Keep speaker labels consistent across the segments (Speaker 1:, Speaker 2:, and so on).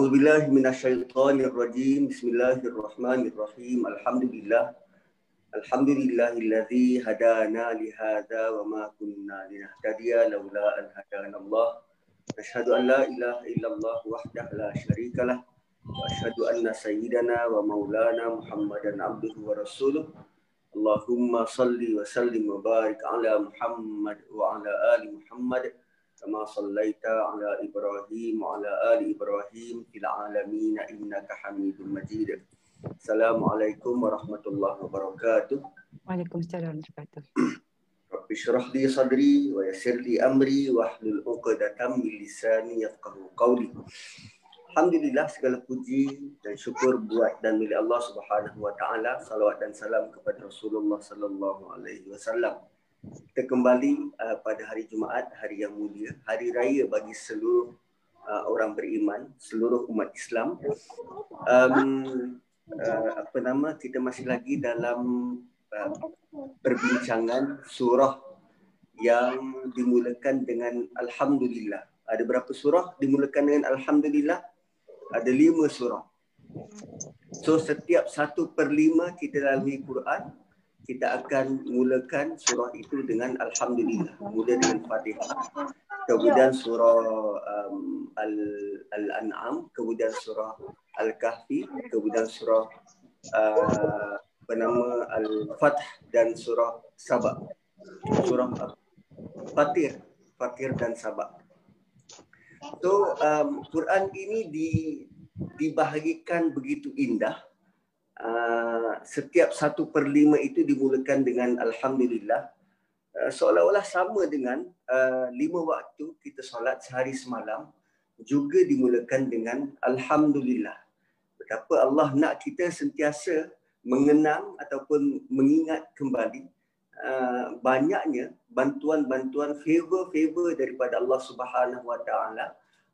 Speaker 1: أعوذ بالله من الشيطان الرجيم. بسم الله الرحمن الرحيم. الحمد لله. الحمد لله الذي هدانا لهذا وما كنا لنهتدي لولا أن هدانا الله. نشهد أن لا إله إلا الله وحده لا شريك له. وأشهد أن سيدنا ومولانا محمدا عبده ورسوله. اللهم صل وسلم وبارك على محمد وعلى آل محمد. كما صليت على إبراهيم وعلى آل إبراهيم في العالمين إنك حميد مجيد السلام عليكم ورحمة الله وبركاته
Speaker 2: Waalaikumsalam warahmatullahi
Speaker 1: رب اشرح لي صدري ويسر لي أمري واحلل عقدة من لساني يفقه قولي Alhamdulillah segala puji dan syukur buat dan milik Allah Subhanahu wa taala. Salawat dan salam kepada Rasulullah sallallahu alaihi wasallam. kita kembali uh, pada hari Jumaat, hari yang mulia, hari raya bagi seluruh uh, orang beriman, seluruh umat Islam. Um, uh, apa nama kita masih lagi dalam uh, perbincangan surah yang dimulakan dengan alhamdulillah. Ada berapa surah dimulakan dengan alhamdulillah? ada lima surah. So setiap satu per lima kita lalui Quran, kita akan mulakan surah itu dengan Alhamdulillah. Mula dengan Fatihah. Kemudian surah um, Al- Al-An'am, kemudian surah Al-Kahfi, kemudian surah uh, bernama Al-Fath dan surah Sabah. Surah Fatir, Fatir dan Sabah. So um, Quran ini di, dibahagikan begitu indah. Uh, setiap satu per lima itu dimulakan dengan Alhamdulillah. Uh, seolah-olah sama dengan uh, lima waktu kita solat sehari semalam juga dimulakan dengan Alhamdulillah. Betapa Allah nak kita sentiasa mengenang ataupun mengingat kembali uh, banyaknya bantuan-bantuan favor-favor daripada Allah Subhanahu Wa Taala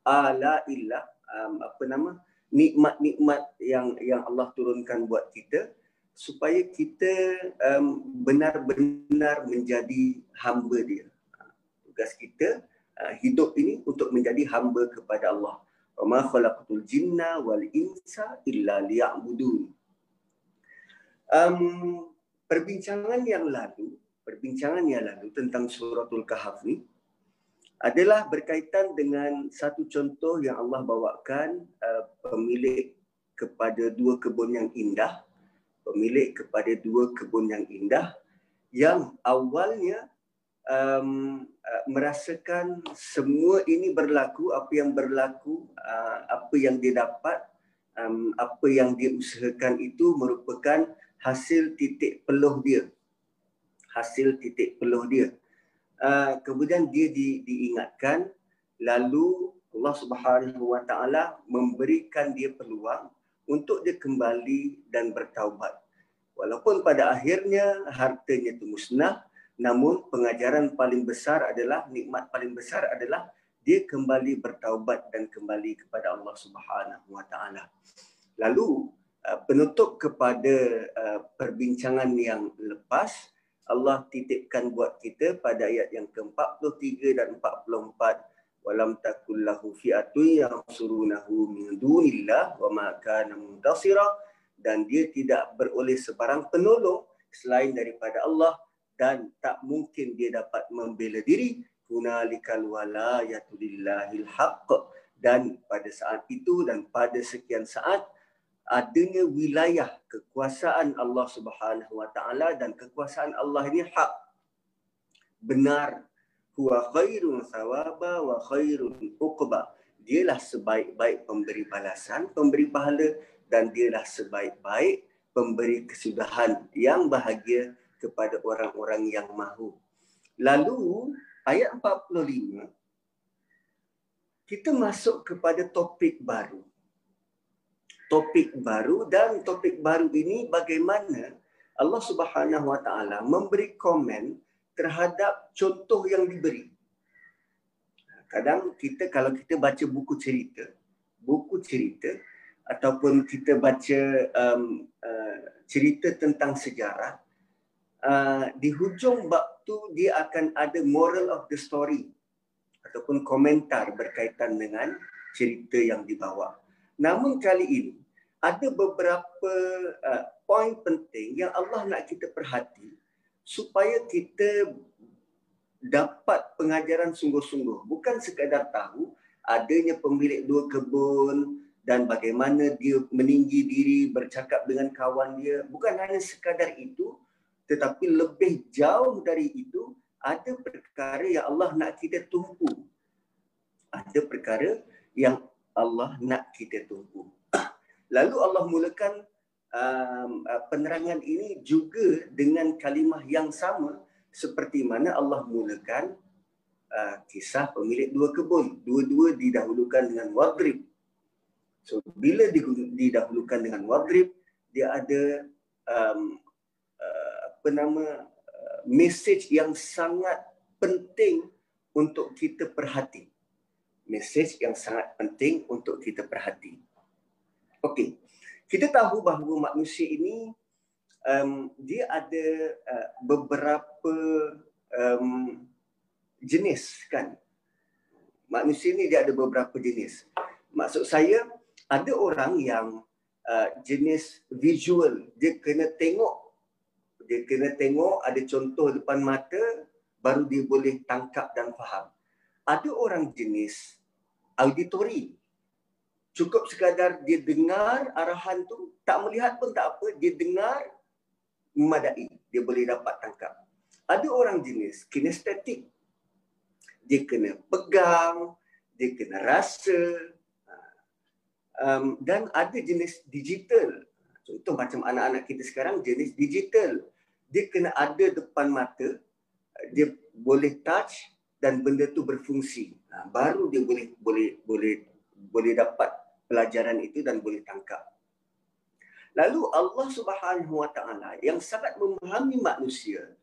Speaker 1: ala illa um, apa nama nikmat-nikmat yang yang Allah turunkan buat kita supaya kita um, benar-benar menjadi hamba dia. Tugas kita uh, hidup ini untuk menjadi hamba kepada Allah. Ma khalaqatul jinna wal insa illa liya'budun. Um, perbincangan yang lalu, perbincangan yang lalu tentang suratul kahf ni adalah berkaitan dengan satu contoh yang Allah bawakan uh, pemilik kepada dua kebun yang indah, pemilik kepada dua kebun yang indah yang awalnya um, uh, merasakan semua ini berlaku, apa yang berlaku, uh, apa yang dia dapat, um, apa yang dia usahakan itu merupakan hasil titik peluh dia. Hasil titik peluh dia. Uh, kemudian dia di, diingatkan lalu Allah Subhanahu Wa Taala memberikan dia peluang untuk dia kembali dan bertaubat. Walaupun pada akhirnya hartanya itu musnah, namun pengajaran paling besar adalah nikmat paling besar adalah dia kembali bertaubat dan kembali kepada Allah Subhanahu Wa Taala. Lalu uh, penutup kepada uh, perbincangan yang lepas Allah titipkan buat kita pada ayat yang ke-43 dan 44 walam takul lahu fi'atun yansurunahu min dunillah wa ma kana muntasira. Dan dia tidak beroleh sebarang penolong selain daripada Allah dan tak mungkin dia dapat membela diri. Hunalikal walayatu lillahil haqq. Dan pada saat itu dan pada sekian saat adanya wilayah kekuasaan Allah Subhanahu Wa Taala dan kekuasaan Allah ini hak. Benar huwa khairun thawaba wa khairun uqba. Dialah sebaik-baik pemberi balasan pemberi pahala dan dialah sebaik-baik pemberi kesudahan yang bahagia kepada orang-orang yang mahu. Lalu ayat 45 kita masuk kepada topik baru topik baru dan topik baru ini bagaimana Allah Subhanahu Wa Taala memberi komen terhadap contoh yang diberi. Kadang kita kalau kita baca buku cerita, buku cerita ataupun kita baca um, uh, cerita tentang sejarah, uh, di hujung bab tu dia akan ada moral of the story ataupun komentar berkaitan dengan cerita yang dibawa. Namun kali ini ada beberapa uh, poin penting yang Allah nak kita perhati supaya kita dapat pengajaran sungguh-sungguh. Bukan sekadar tahu adanya pemilik dua kebun dan bagaimana dia meninggi diri bercakap dengan kawan dia. Bukan hanya sekadar itu tetapi lebih jauh dari itu ada perkara yang Allah nak kita tumpu. Ada perkara yang Allah nak kita tumpu. Lalu Allah mulakan um, uh, penerangan ini juga dengan kalimah yang sama seperti mana Allah mulakan uh, kisah pemilik dua kebun. Dua-dua didahulukan dengan wadrib. So bila didahulukan dengan wadrib, dia ada um, uh, apa nama uh, message yang sangat penting untuk kita perhati. Message yang sangat penting untuk kita perhati. Okey. Kita tahu bahawa manusia ini um, dia ada uh, beberapa um, jenis kan. Manusia ini dia ada beberapa jenis. Maksud saya ada orang yang uh, jenis visual, dia kena tengok dia kena tengok ada contoh depan mata baru dia boleh tangkap dan faham. Ada orang jenis auditory. Cukup sekadar dia dengar arahan tu, tak melihat pun tak apa, dia dengar memadai. Dia boleh dapat tangkap. Ada orang jenis kinestetik. Dia kena pegang dia kena rasa. Um, dan ada jenis digital. Contoh macam anak-anak kita sekarang jenis digital. Dia kena ada depan mata dia boleh touch dan benda tu berfungsi ha, baru dia boleh boleh boleh boleh dapat pelajaran itu dan boleh tangkap Lalu Allah Subhanahu Wa Taala yang sangat memahami manusia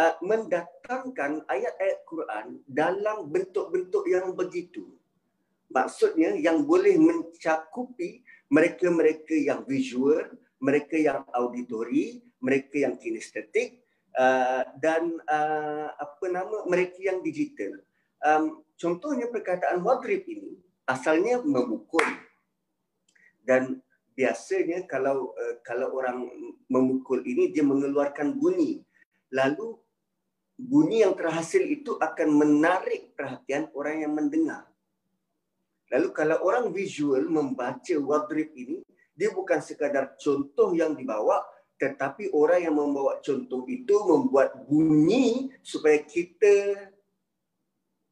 Speaker 1: uh, mendatangkan ayat-ayat Quran dalam bentuk-bentuk yang begitu. Maksudnya yang boleh mencakupi mereka-mereka yang visual, mereka yang auditori, mereka yang kinestetik uh, dan uh, apa nama mereka yang digital. Um, contohnya perkataan wadrib ini asalnya memukul. Dan biasanya kalau uh, kalau orang memukul ini dia mengeluarkan bunyi. Lalu bunyi yang terhasil itu akan menarik perhatian orang yang mendengar. Lalu kalau orang visual membaca wadrib ini dia bukan sekadar contoh yang dibawa tetapi orang yang membawa contoh itu membuat bunyi supaya kita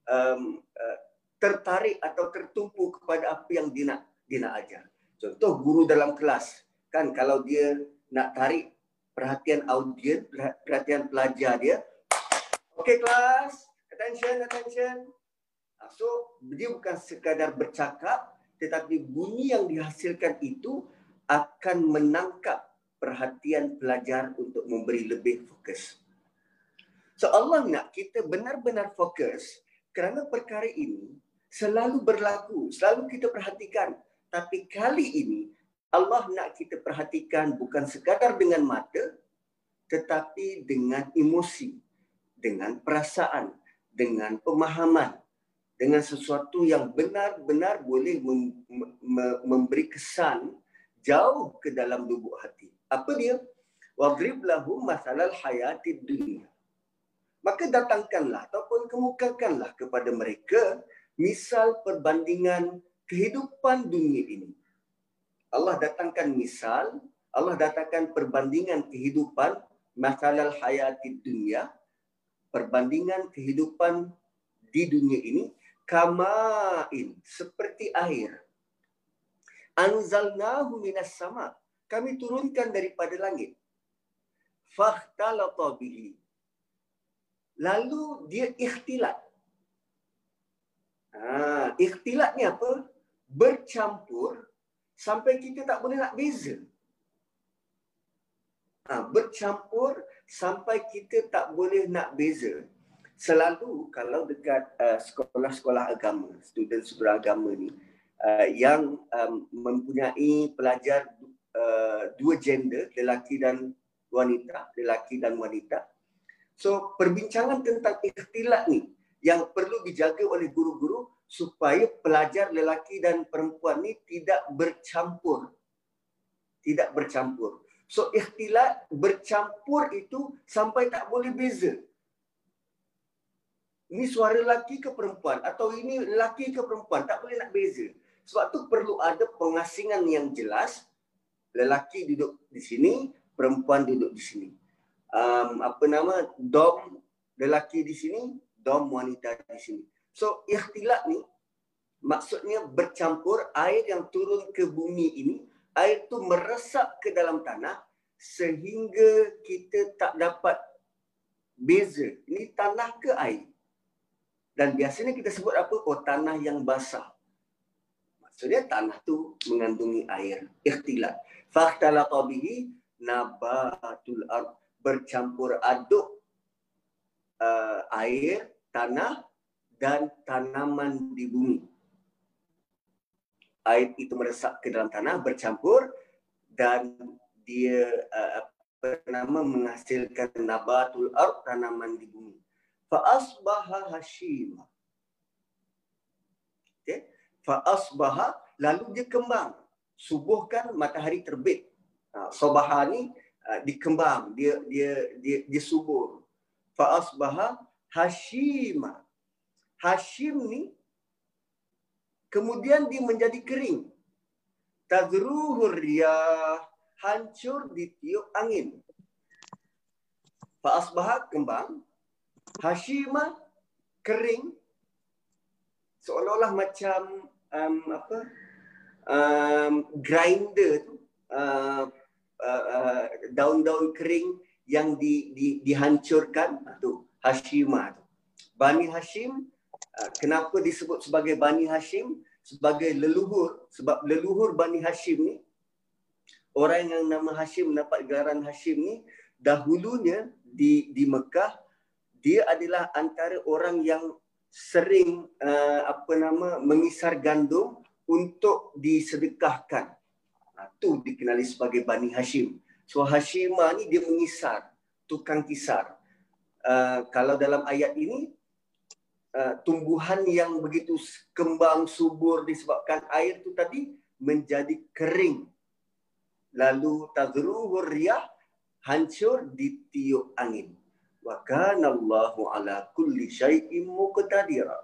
Speaker 1: um, uh, tertarik atau tertumpu kepada apa yang dia nak dia nak ajar Contoh guru dalam kelas kan kalau dia nak tarik perhatian audien, perhatian pelajar dia. Okay kelas, attention, attention. Ah, so dia bukan sekadar bercakap tetapi bunyi yang dihasilkan itu akan menangkap perhatian pelajar untuk memberi lebih fokus. So Allah nak kita benar-benar fokus kerana perkara ini selalu berlaku, selalu kita perhatikan tapi kali ini Allah nak kita perhatikan bukan sekadar dengan mata tetapi dengan emosi, dengan perasaan, dengan pemahaman, dengan sesuatu yang benar-benar boleh memberi kesan jauh ke dalam lubuk hati. Apa dia? Wadrib lahum masalal hayati dunia. Maka datangkanlah ataupun kemukakanlah kepada mereka misal perbandingan kehidupan dunia ini. Allah datangkan misal, Allah datangkan perbandingan kehidupan masalah hayati dunia, perbandingan kehidupan di dunia ini kamain seperti air. Anzalnahu minas sama. Kami turunkan daripada langit. Fakhtalata bihi. Lalu dia ikhtilat. Ha, ikhtilat ni apa? bercampur sampai kita tak boleh nak beza. Ha, bercampur sampai kita tak boleh nak beza. Selalu kalau dekat uh, sekolah-sekolah agama, student-student agama ni, uh, yang um, mempunyai pelajar uh, dua gender, lelaki dan wanita, lelaki dan wanita. So perbincangan tentang ikhtilat ni yang perlu dijaga oleh guru-guru supaya pelajar lelaki dan perempuan ni tidak bercampur. Tidak bercampur. So ikhtilat bercampur itu sampai tak boleh beza. Ini suara lelaki ke perempuan atau ini lelaki ke perempuan tak boleh nak beza. Sebab tu perlu ada pengasingan yang jelas. Lelaki duduk di sini, perempuan duduk di sini. Um, apa nama? Dom lelaki di sini, dom wanita di sini. So ikhtilat ni maksudnya bercampur air yang turun ke bumi ini, air tu meresap ke dalam tanah sehingga kita tak dapat beza. Ini tanah ke air? Dan biasanya kita sebut apa? Oh tanah yang basah. Maksudnya tanah tu mengandungi air. Ikhtilat. Fakhtalaqa bihi nabatul ard. Bercampur aduk uh, air, tanah dan tanaman di bumi. Air itu meresap ke dalam tanah, bercampur dan dia uh, apa nama menghasilkan nabatul ard, tanaman di bumi. Fa asbaha hashima fa asbaha lalu dia kembang. Subuhkan matahari terbit. Ha, sabaha ni uh, dikembang. Dia dia dia dia subur. Fa asbaha hashima. Hashim ni kemudian dia menjadi kering. Tadruhur riyah hancur ditiup angin. Fa asbaha kembang. Hashima kering. Seolah-olah macam um, apa um, grinder tu uh, uh, uh, daun-daun kering yang di, di, dihancurkan ah, tu Hashimah tu. Bani Hashim uh, kenapa disebut sebagai Bani Hashim sebagai leluhur sebab leluhur Bani Hashim ni orang yang nama Hashim dapat gelaran Hashim ni dahulunya di di Mekah dia adalah antara orang yang sering uh, apa nama mengisar gandum untuk disedekahkan. Itu uh, dikenali sebagai Bani Hashim. So Hashimah ni dia mengisar, tukang kisar. Uh, kalau dalam ayat ini uh, tumbuhan yang begitu kembang subur disebabkan air tu tadi menjadi kering. Lalu tazruhur riyah hancur ditiup angin wa kana Allahu ala kulli syai'in muqtadira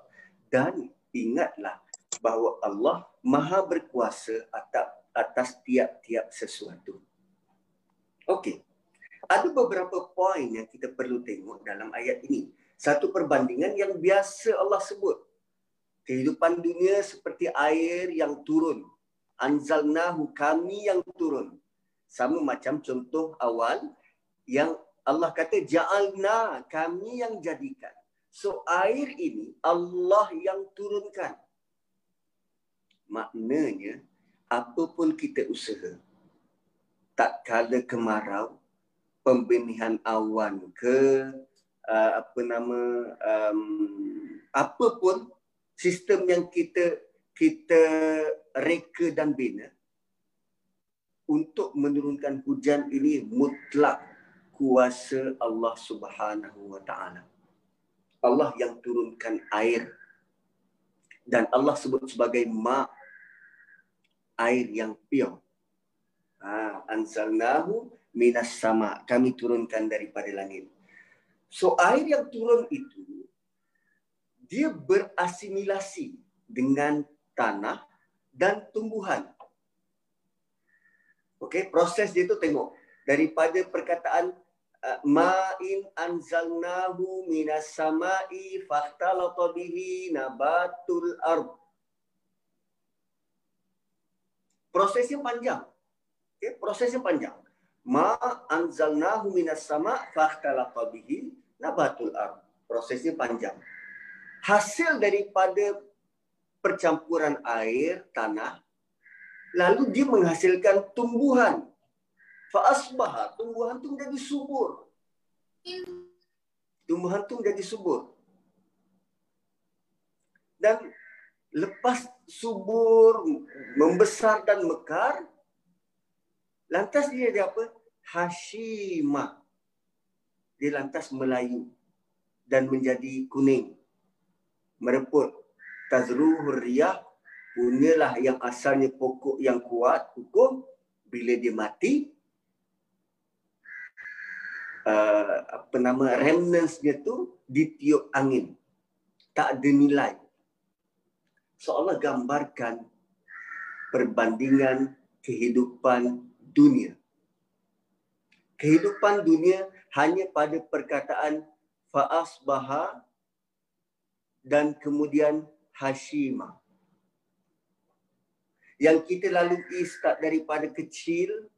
Speaker 1: dan ingatlah bahawa Allah maha berkuasa atas atas tiap-tiap sesuatu. Okey. Ada beberapa poin yang kita perlu tengok dalam ayat ini. Satu perbandingan yang biasa Allah sebut. Kehidupan dunia seperti air yang turun. Anzalnahu kami yang turun. Sama macam contoh awal yang Allah kata ja'alna kami yang jadikan. So air ini Allah yang turunkan. Maknanya apapun kita usaha tak kala kemarau pembenihan awan ke uh, apa nama um, apapun sistem yang kita kita reka dan bina untuk menurunkan hujan ini mutlak kuasa Allah Subhanahu wa taala. Allah yang turunkan air dan Allah sebut sebagai ma air yang pure. Ha, anzalnahu minas sama. Kami turunkan daripada langit. So air yang turun itu dia berasimilasi dengan tanah dan tumbuhan. Okey, proses dia tu tengok daripada perkataan ma'in anzalnahu minas sama'i fahtalata bihi nabatul ard. Prosesnya panjang. Okay, prosesnya panjang. Ma anzalnahu minas sama' fahtalata bihi nabatul ard. Prosesnya panjang. Hasil daripada percampuran air, tanah, lalu dia menghasilkan tumbuhan Fa'asbaha, tumbuhan tu menjadi subur. Tumbuhan tu menjadi subur. Dan lepas subur, membesar dan mekar, lantas dia jadi apa? Hashimah. Dia lantas melayu dan menjadi kuning. mereput tazruhur riyah punyalah yang asalnya pokok yang kuat hukum bila dia mati uh, apa nama remnants-nya tu ditiup angin. Tak ada nilai. Seolah gambarkan perbandingan kehidupan dunia. Kehidupan dunia hanya pada perkataan faasbaha dan kemudian hashima. Yang kita lalui start daripada kecil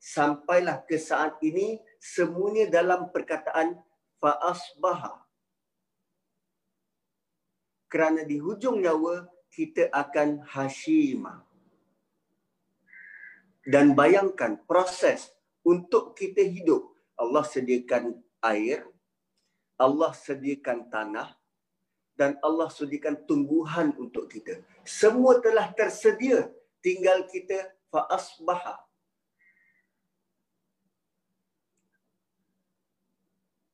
Speaker 1: sampailah ke saat ini semuanya dalam perkataan faasbaha. Kerana di hujung nyawa kita akan hashima dan bayangkan proses untuk kita hidup. Allah sediakan air Allah sediakan tanah dan Allah sediakan tumbuhan untuk kita. Semua telah tersedia. Tinggal kita fa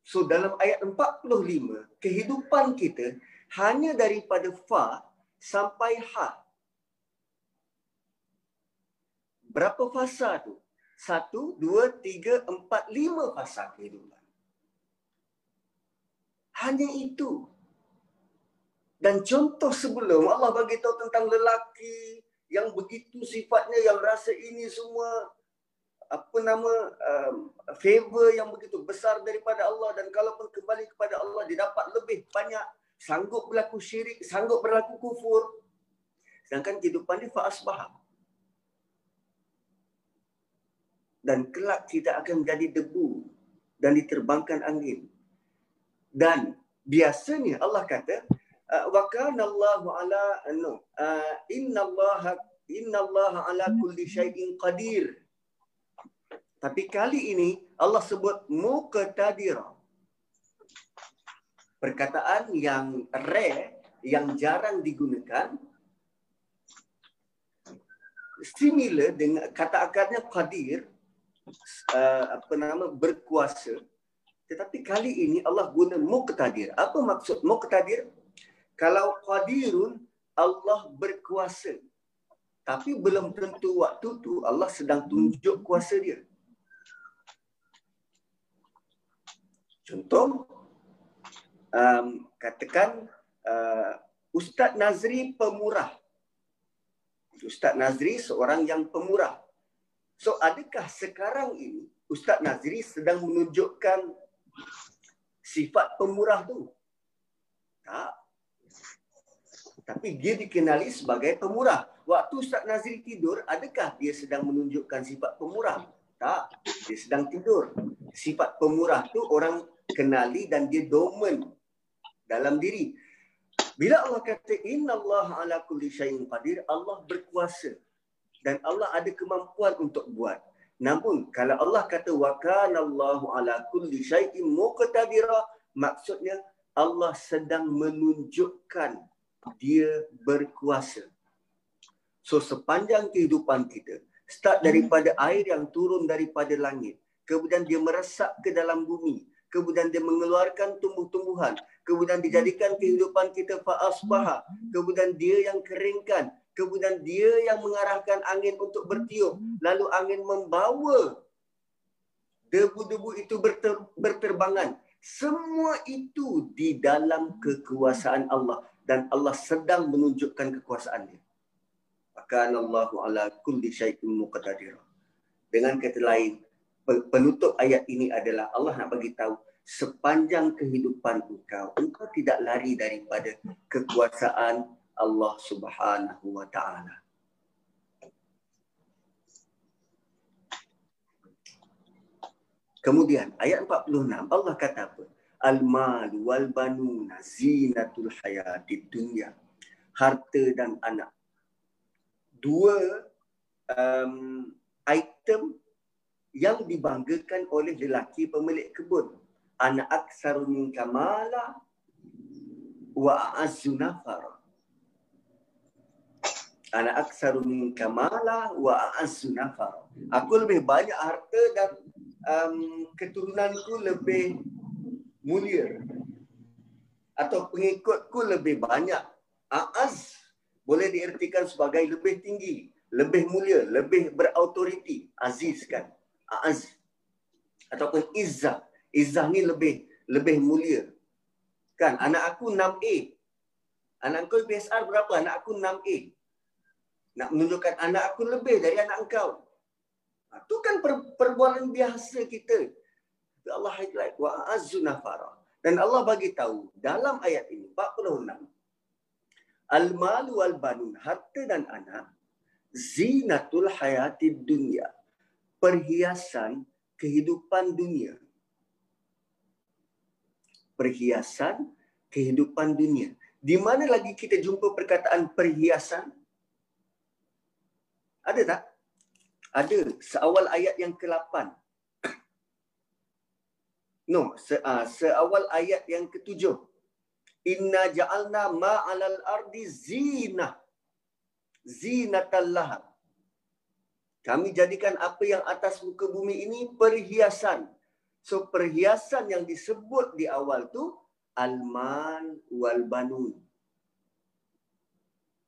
Speaker 1: So dalam ayat 45 kehidupan kita hanya daripada fa sampai ha. Berapa fasa tu? Satu, dua, tiga, empat, lima fasa kehidupan. Hanya itu. Dan contoh sebelum Allah bagi tahu tentang lelaki, yang begitu sifatnya yang rasa ini semua apa nama um, favor yang begitu besar daripada Allah dan kalaupun kembali kepada Allah dia dapat lebih banyak. Sanggup berlaku syirik sanggup berlaku kufur. Sedangkan kehidupan dia faasbah dan kelak kita akan menjadi debu dan diterbangkan angin. Dan biasanya Allah kata Uh, wa kana Allah ala no uh, inna Allah inna Allah ala kulli syai'in qadir tapi kali ini Allah sebut muqtadir perkataan yang rare yang jarang digunakan similar dengan kata akarnya qadir uh, apa nama berkuasa. Tetapi kali ini Allah guna muqtadir. Apa maksud muqtadir? Kalau qadirun Allah berkuasa. Tapi belum tentu waktu tu Allah sedang tunjuk kuasa dia contoh um, katakan uh, Ustaz Nazri pemurah Ustaz Nazri seorang yang pemurah so adakah sekarang ini Ustaz Nazri sedang menunjukkan sifat pemurah tu tak tapi dia dikenali sebagai pemurah. Waktu Ustaz Nazri tidur, adakah dia sedang menunjukkan sifat pemurah? Tak, dia sedang tidur. Sifat pemurah tu orang kenali dan dia domen dalam diri. Bila Allah kata inna Allah ala kulli syai'in qadir, Allah berkuasa dan Allah ada kemampuan untuk buat. Namun kalau Allah kata wa kana Allahu ala kulli syai'in muqtadira, maksudnya Allah sedang menunjukkan dia berkuasa. So sepanjang kehidupan kita, start daripada air yang turun daripada langit, kemudian dia meresap ke dalam bumi, kemudian dia mengeluarkan tumbuh-tumbuhan, kemudian dijadikan kehidupan kita fa'asbaha, kemudian dia yang keringkan, kemudian dia yang mengarahkan angin untuk bertiup, lalu angin membawa debu-debu itu berter- berterbangan. Semua itu di dalam kekuasaan Allah dan Allah sedang menunjukkan kekuasaan dia. Maka Allah ala kulli syai'in muqtadir. Dengan kata lain, penutup ayat ini adalah Allah nak bagi tahu sepanjang kehidupan engkau, engkau tidak lari daripada kekuasaan Allah Subhanahu wa taala. Kemudian ayat 46 Allah kata apa? al-mal wal banuna zinatul hayatid dunya harta dan anak dua um, item yang dibanggakan oleh lelaki pemilik kebun anak aksaru min kamala wa a'azzu nafar anak aksaru min kamala wa a'azzu nafar aku lebih banyak harta dan um, keturunanku lebih mulia. atau pengikutku lebih banyak. A'az boleh diertikan sebagai lebih tinggi, lebih mulia, lebih berautoriti. Aziz kan? A'az. Ataupun izzah. Izzah ni lebih lebih mulia. Kan? Anak aku 6A. Anak kau PSR berapa? Anak aku 6A. Nak menunjukkan anak aku lebih dari anak engkau. Itu ha, kan per, perbualan biasa kita. Allah highlight wa azzu nafara. Dan Allah bagi tahu dalam ayat ini 46 Al-malu wal banun harta dan anak zinatul hayatid dunia perhiasan kehidupan dunia perhiasan kehidupan dunia di mana lagi kita jumpa perkataan perhiasan ada tak ada seawal ayat yang ke-8 No, se, uh, seawal ayat yang ketujuh. Inna ja'alna ma'alal ardi zina. Zinatallah. Kami jadikan apa yang atas muka bumi ini perhiasan. So perhiasan yang disebut di awal tu almal wal banun.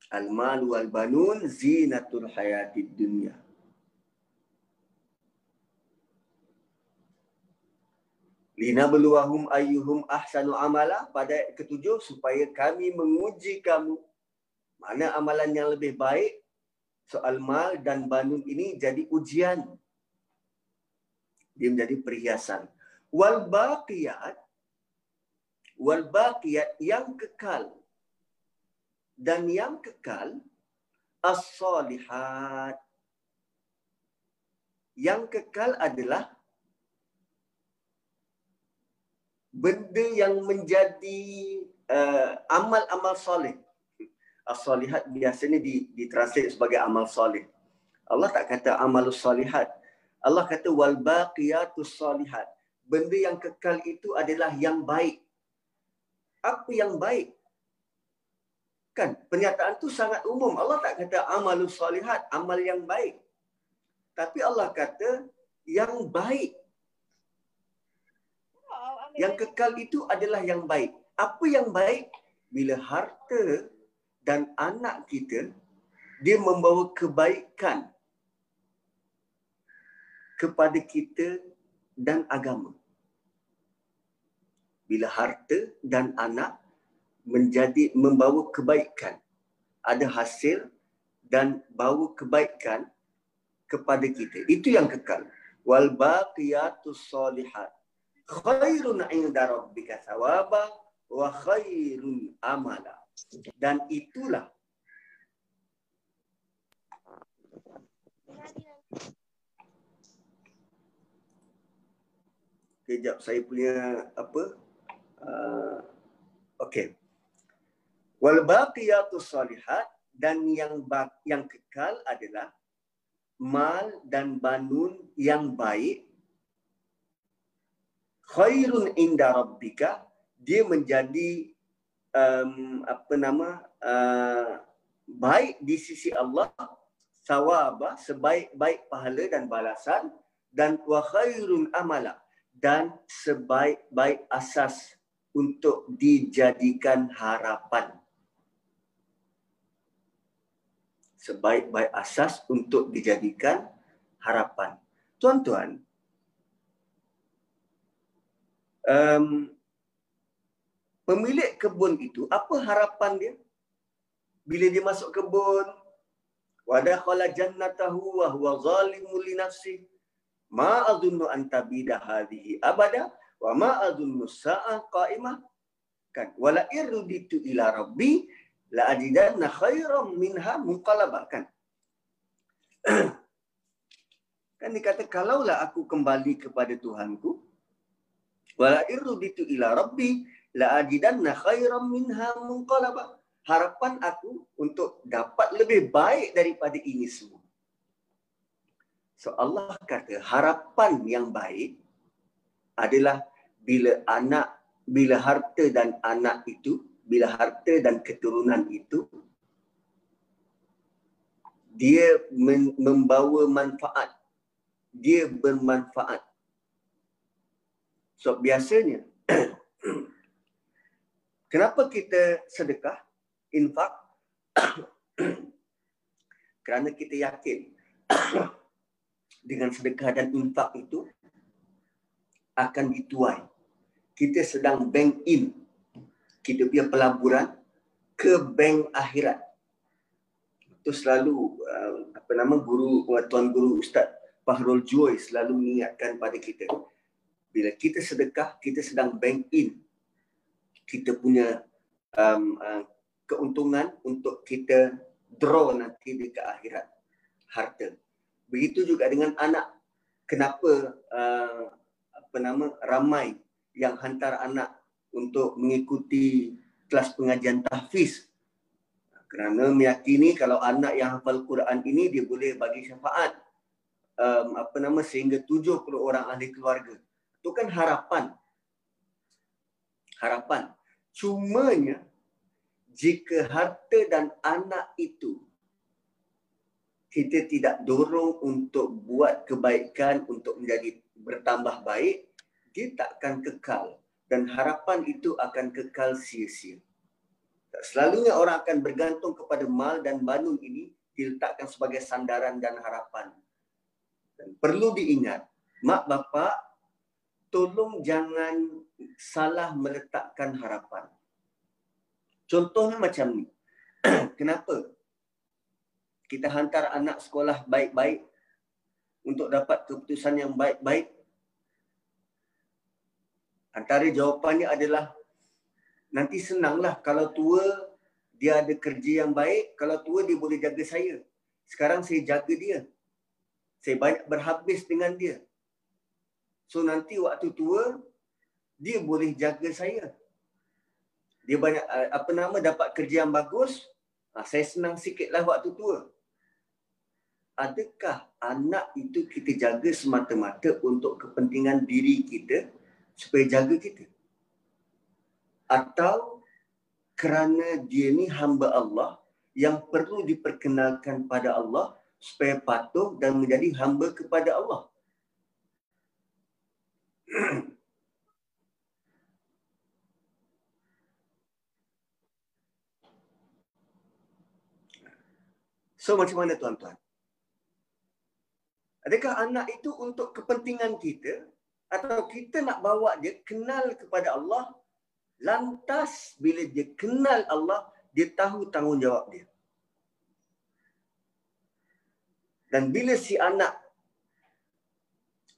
Speaker 1: Almal wal banun zinatul hayatid dunya. Lina beluahum ayyuhum ahsanu amala pada ketujuh supaya kami menguji kamu mana amalan yang lebih baik soal mal dan banun ini jadi ujian. Dia menjadi perhiasan. Wal baqiyat wal baqiyat yang kekal. Dan yang kekal as-salihat. Yang kekal adalah benda yang menjadi uh, amal-amal soleh. As-solihat biasanya ditranslate sebagai amal soleh. Allah tak kata amalus solihat. Allah kata wal baqiyatus solihat. Benda yang kekal itu adalah yang baik. Apa yang baik? Kan pernyataan tu sangat umum. Allah tak kata amalus solihat, amal yang baik. Tapi Allah kata yang baik. Yang kekal itu adalah yang baik. Apa yang baik? Bila harta dan anak kita, dia membawa kebaikan kepada kita dan agama. Bila harta dan anak menjadi membawa kebaikan, ada hasil dan bawa kebaikan kepada kita. Itu yang kekal. Wal baqiyatus solihat khairun inda rabbika thawaba wa khairun amala. Dan itulah Kejap saya punya apa? Uh, Okey. Wal baqiyatus salihat dan yang yang kekal adalah mal dan banun yang baik khairun inda rabbika dia menjadi um, apa nama uh, baik di sisi Allah sawaba sebaik-baik pahala dan balasan dan wa khairun amala dan sebaik-baik asas untuk dijadikan harapan. Sebaik-baik asas untuk dijadikan harapan. Tuan-tuan um, pemilik kebun itu apa harapan dia? Bila dia masuk kebun wadah khala jannatahu wa huwa zalimun li nafsi. Ma adunnu an tabida hadhihi abada wa ma adunnu sa'a qa'imah. Kan wala irditu ila rabbi la ajidanna khairam minha munqalaba kan? Kan dikata kalaulah aku kembali kepada Tuhanku wala irditu ila rabbi la ajidanna khairam minha munqalaba. Harapan aku untuk dapat lebih baik daripada ini semua. So Allah kata harapan yang baik adalah bila anak bila harta dan anak itu bila harta dan keturunan itu dia membawa manfaat. Dia bermanfaat. So biasanya Kenapa kita sedekah, infak? Kerana kita yakin dengan sedekah dan infak itu akan dituai. Kita sedang bank in kita punya pelaburan ke bank akhirat. Itu selalu uh, apa nama guru tuan guru Ustaz Fahrul Joy selalu mengingatkan pada kita. Bila kita sedekah, kita sedang bank in kita punya um, uh, keuntungan untuk kita draw nanti di ke akhirat harta. Begitu juga dengan anak. Kenapa uh, apa nama ramai yang hantar anak untuk mengikuti kelas pengajian tahfiz? Kerana meyakini kalau anak yang hafal Quran ini dia boleh bagi syafaat um, apa nama sehingga 70 orang ahli keluarga. Itu kan harapan. Harapan. Cumanya jika harta dan anak itu kita tidak dorong untuk buat kebaikan untuk menjadi bertambah baik, dia tak akan kekal dan harapan itu akan kekal sia-sia. Selalunya orang akan bergantung kepada mal dan banu ini diletakkan sebagai sandaran dan harapan. Dan perlu diingat, mak bapak tolong jangan salah meletakkan harapan. Contohnya macam ni. Kenapa? kita hantar anak sekolah baik-baik untuk dapat keputusan yang baik-baik? Antara jawapannya adalah nanti senanglah kalau tua dia ada kerja yang baik, kalau tua dia boleh jaga saya. Sekarang saya jaga dia. Saya banyak berhabis dengan dia. So nanti waktu tua dia boleh jaga saya. Dia banyak apa nama dapat kerja yang bagus, ah, saya senang sikitlah waktu tua adakah anak itu kita jaga semata-mata untuk kepentingan diri kita supaya jaga kita? Atau kerana dia ni hamba Allah yang perlu diperkenalkan pada Allah supaya patuh dan menjadi hamba kepada Allah? So macam mana tuan-tuan? Adakah anak itu untuk kepentingan kita atau kita nak bawa dia kenal kepada Allah lantas bila dia kenal Allah dia tahu tanggungjawab dia. Dan bila si anak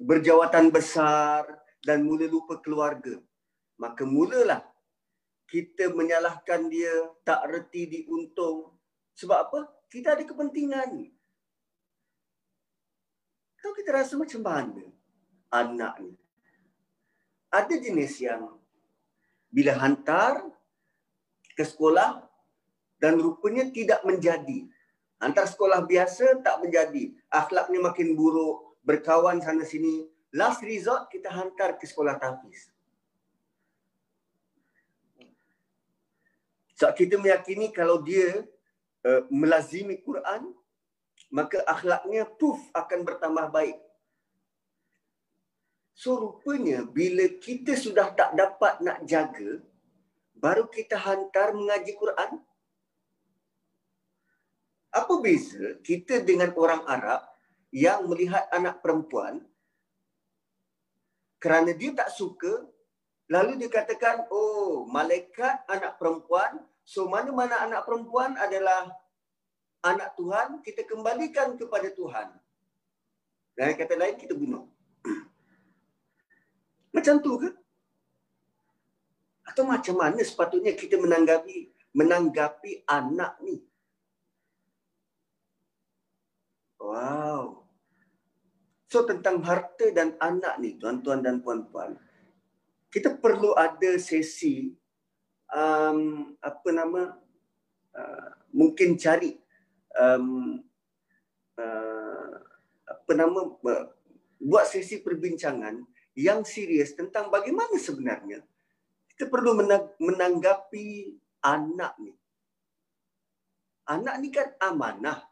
Speaker 1: berjawatan besar dan mula lupa keluarga, maka mulalah kita menyalahkan dia, tak reti diuntung. Sebab apa? Kita ada kepentingan. Tahu kita rasa macam mana anak ni? Ada jenis yang bila hantar ke sekolah dan rupanya tidak menjadi. Hantar sekolah biasa tak menjadi. Akhlaknya makin buruk, berkawan sana sini. Last resort kita hantar ke sekolah tahfiz. So, kita meyakini kalau dia uh, melazimi Quran, maka akhlaknya puff akan bertambah baik. So rupanya bila kita sudah tak dapat nak jaga, baru kita hantar mengaji Quran. Apa beza kita dengan orang Arab yang melihat anak perempuan kerana dia tak suka, lalu dia katakan, oh malaikat anak perempuan, so mana-mana anak perempuan adalah anak Tuhan, kita kembalikan kepada Tuhan. Dan kata lain, kita bunuh. Macam tu ke? Atau macam mana sepatutnya kita menanggapi menanggapi anak ni? Wow. So tentang harta dan anak ni, tuan-tuan dan puan-puan, kita perlu ada sesi um, apa nama uh, mungkin cari um, uh, apa nama uh, buat sesi perbincangan yang serius tentang bagaimana sebenarnya kita perlu menanggapi anak ni. Anak ni kan amanah.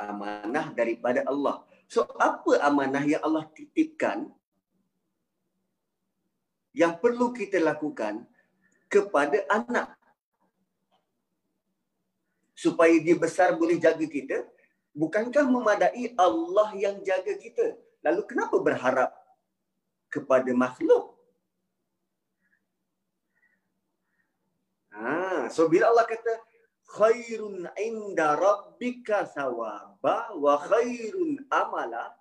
Speaker 1: Amanah daripada Allah. So apa amanah yang Allah titipkan yang perlu kita lakukan kepada anak. Supaya dia besar boleh jaga kita, bukankah memadai Allah yang jaga kita? Lalu kenapa berharap kepada makhluk? Ha, so bila Allah kata khairun inda rabbika thawaba wa khairun amala,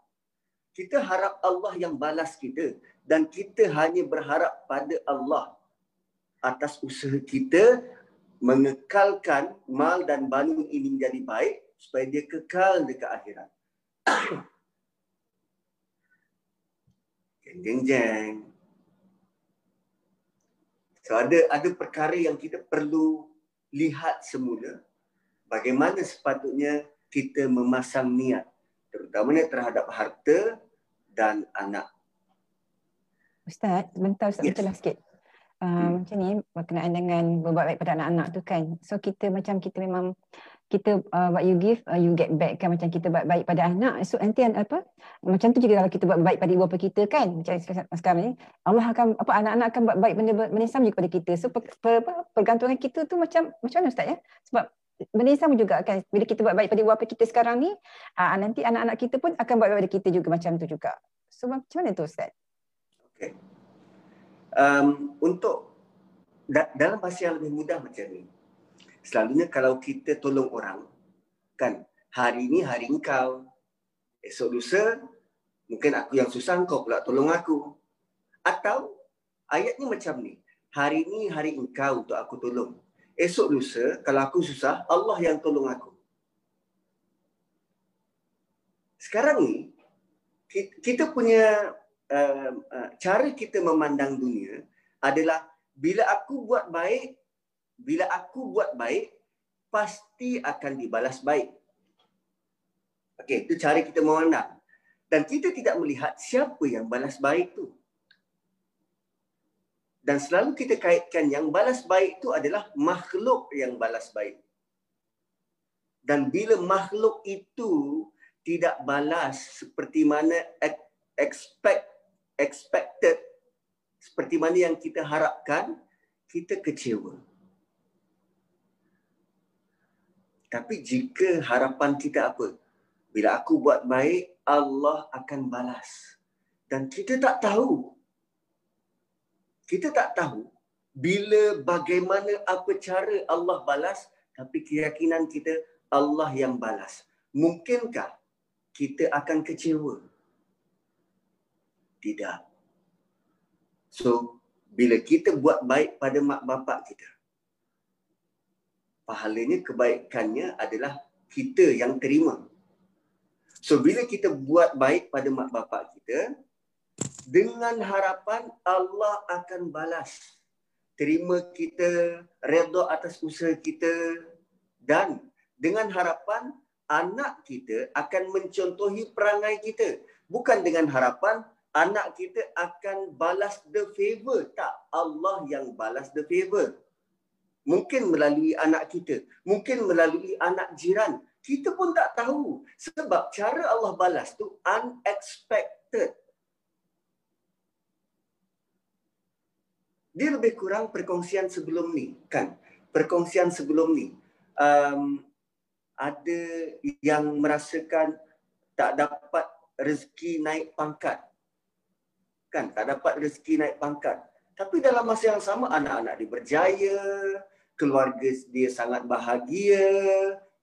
Speaker 1: kita harap Allah yang balas kita dan kita hanya berharap pada Allah atas usaha kita mengekalkan mal dan banu ini menjadi baik supaya dia kekal dekat akhirat. jeng jeng jeng. So ada ada perkara yang kita perlu lihat semula bagaimana sepatutnya kita memasang niat terutamanya terhadap harta dan anak.
Speaker 2: Ustaz, sebentar Ustaz yes. betul sikit. Uh, hmm. Macam ni berkenaan dengan berbuat baik pada anak-anak tu kan. So kita macam kita memang kita uh, what you give uh, you get back kan. Macam kita buat baik pada anak. So nanti apa macam tu juga kalau kita buat baik pada ibu bapa kita kan. Macam sekarang ni Allah akan apa anak-anak akan buat baik benda benda sama juga pada kita. So per, per, per, pergantungan kita tu macam macam mana ustaz ya? Sebab benda sama juga kan. Bila kita buat baik pada ibu bapa kita sekarang ni uh, nanti anak-anak kita pun akan buat baik pada kita juga macam tu juga. So macam mana tu ustaz?
Speaker 1: Okey um, untuk da- dalam bahasa yang lebih mudah macam ni selalunya kalau kita tolong orang kan hari ini hari engkau esok lusa mungkin aku yang susah kau pula tolong aku. Atau ayatnya macam ni hari ini hari engkau untuk aku tolong. Esok lusa kalau aku susah Allah yang tolong aku. Sekarang ni kita punya cara kita memandang dunia adalah bila aku buat baik bila aku buat baik, pasti akan dibalas baik. Okey, itu cara kita memandang. Dan kita tidak melihat siapa yang balas baik tu. Dan selalu kita kaitkan yang balas baik itu adalah makhluk yang balas baik. Dan bila makhluk itu tidak balas seperti mana expect expected seperti mana yang kita harapkan, kita kecewa. Tapi jika harapan kita apa? Bila aku buat baik, Allah akan balas. Dan kita tak tahu. Kita tak tahu bila bagaimana apa cara Allah balas tapi keyakinan kita Allah yang balas. Mungkinkah kita akan kecewa? Tidak. So, bila kita buat baik pada mak bapak kita, pahalanya kebaikannya adalah kita yang terima. So bila kita buat baik pada mak bapak kita dengan harapan Allah akan balas terima kita redha atas usaha kita dan dengan harapan anak kita akan mencontohi perangai kita bukan dengan harapan anak kita akan balas the favor tak Allah yang balas the favor Mungkin melalui anak kita. Mungkin melalui anak jiran. Kita pun tak tahu. Sebab cara Allah balas tu unexpected. Dia lebih kurang perkongsian sebelum ni. Kan? Perkongsian sebelum ni. Um, ada yang merasakan tak dapat rezeki naik pangkat. Kan? Tak dapat rezeki naik pangkat. Tapi dalam masa yang sama anak-anak dia berjaya, keluarga dia sangat bahagia,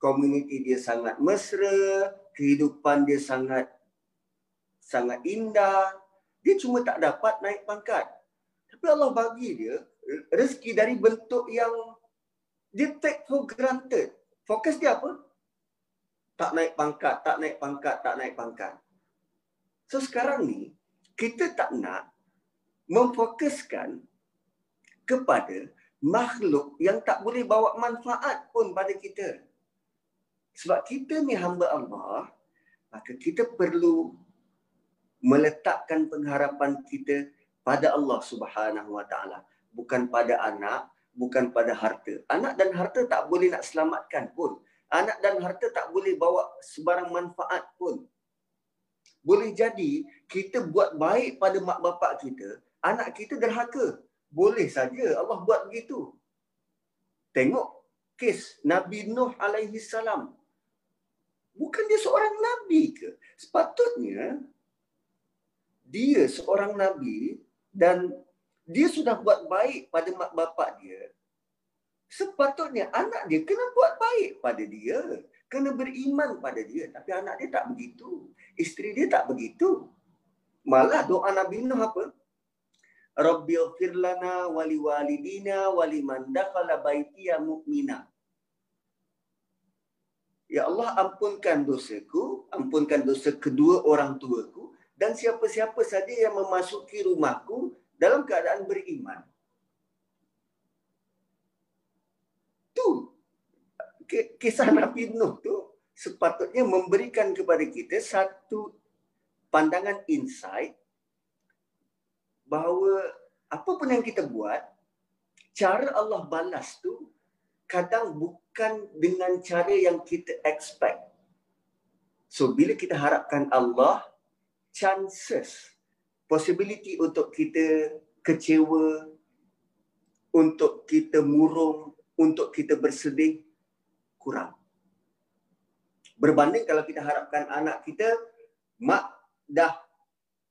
Speaker 1: komuniti dia sangat mesra, kehidupan dia sangat sangat indah. Dia cuma tak dapat naik pangkat. Tapi Allah bagi dia rezeki dari bentuk yang dia take for granted. Fokus dia apa? Tak naik pangkat, tak naik pangkat, tak naik pangkat. So sekarang ni, kita tak nak memfokuskan kepada makhluk yang tak boleh bawa manfaat pun pada kita. Sebab kita ni hamba Allah, maka kita perlu meletakkan pengharapan kita pada Allah Subhanahu Wa Taala, bukan pada anak, bukan pada harta. Anak dan harta tak boleh nak selamatkan pun. Anak dan harta tak boleh bawa sebarang manfaat pun. Boleh jadi kita buat baik pada mak bapak kita, anak kita derhaka Boleh saja Allah buat begitu. Tengok kes Nabi Nuh alaihi salam. Bukan dia seorang nabi ke? Sepatutnya dia seorang nabi dan dia sudah buat baik pada mak bapak dia. Sepatutnya anak dia kena buat baik pada dia. Kena beriman pada dia. Tapi anak dia tak begitu. Isteri dia tak begitu. Malah doa Nabi Nuh apa? Rabbi ighfir lana wa li walidina wa liman dakhala baitiya mu'mina. Ya Allah ampunkan dosaku, ampunkan dosa kedua orang tuaku dan siapa-siapa saja yang memasuki rumahku dalam keadaan beriman. Tu kisah Nabi Nuh tu sepatutnya memberikan kepada kita satu pandangan insight bahawa apa pun yang kita buat, cara Allah balas tu kadang bukan dengan cara yang kita expect. So bila kita harapkan Allah, chances, possibility untuk kita kecewa, untuk kita murung, untuk kita bersedih, kurang. Berbanding kalau kita harapkan anak kita, mak dah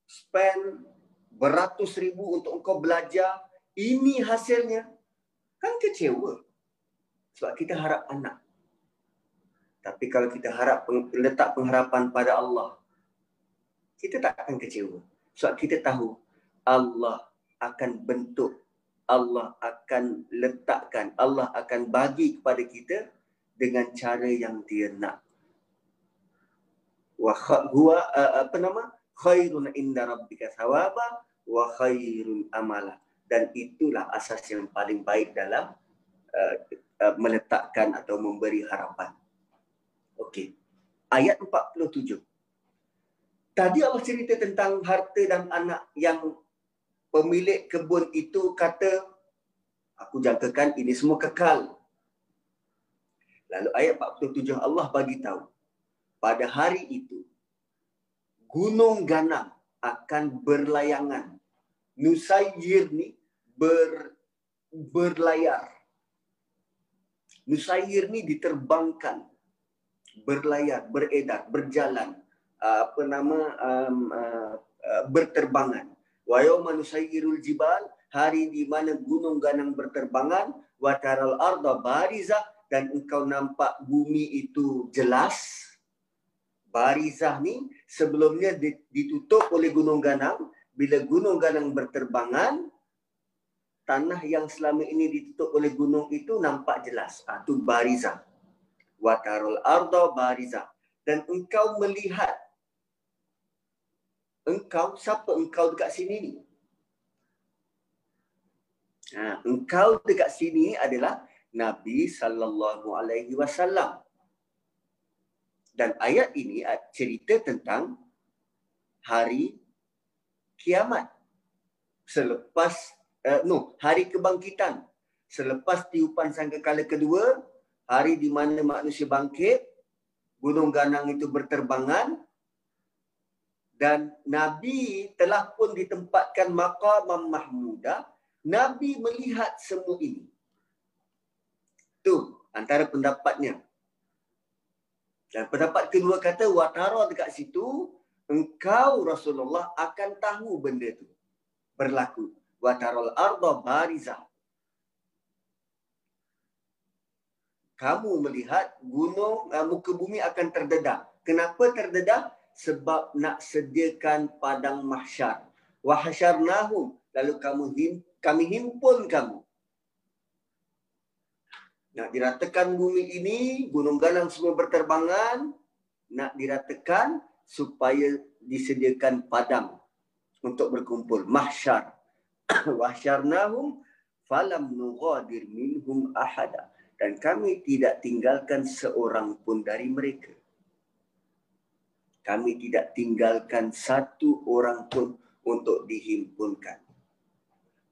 Speaker 1: spend beratus ribu untuk engkau belajar, ini hasilnya. Kan kecewa. Sebab kita harap anak. Tapi kalau kita harap letak pengharapan pada Allah, kita tak akan kecewa. Sebab kita tahu Allah akan bentuk, Allah akan letakkan, Allah akan bagi kepada kita dengan cara yang dia nak. Wa huwa apa nama? Khairun inda rabbika thawaba wa khairun amala dan itulah asas yang paling baik dalam uh, uh, meletakkan atau memberi harapan. Okey. Ayat 47. Tadi Allah cerita tentang harta dan anak yang pemilik kebun itu kata aku jangkakan ini semua kekal. Lalu ayat 47 Allah bagi tahu pada hari itu gunung ganang akan berlayangan Nusayyir ni ber, berlayar. Nusayyir ni diterbangkan, berlayar, beredar, berjalan, apa nama um, uh, uh, berterbangan. Wa yawma nusayyirul jibal, hari di mana gunung ganang berterbangan, wa taral arda barizah dan engkau nampak bumi itu jelas. Barizah ni sebelumnya ditutup oleh gunung ganang, bila gunung ganang berterbangan, tanah yang selama ini ditutup oleh gunung itu nampak jelas. Ah tu bariza. Watarul arda bariza. Dan engkau melihat engkau siapa engkau dekat sini ni? Ha, engkau dekat sini adalah Nabi sallallahu alaihi wasallam. Dan ayat ini cerita tentang hari kiamat. Selepas uh, no hari kebangkitan. Selepas tiupan sangkakala kedua hari di mana manusia bangkit gunung ganang itu berterbangan dan nabi telah pun ditempatkan maqam mahmuda nabi melihat semua ini tu antara pendapatnya dan pendapat kedua kata watara dekat situ engkau Rasulullah akan tahu benda itu berlaku. Wa taral arda bariza. Kamu melihat gunung uh, muka bumi akan terdedah. Kenapa terdedah? Sebab nak sediakan padang mahsyar. Wa hasyarnahum. Lalu kamu him, kami himpun kamu. Nak diratakan bumi ini, gunung ganang semua berterbangan. Nak diratakan, supaya disediakan padang untuk berkumpul. Mahsyar. Wahsyarnahum falam nughadir minhum ahada. Dan kami tidak tinggalkan seorang pun dari mereka. Kami tidak tinggalkan satu orang pun untuk dihimpunkan.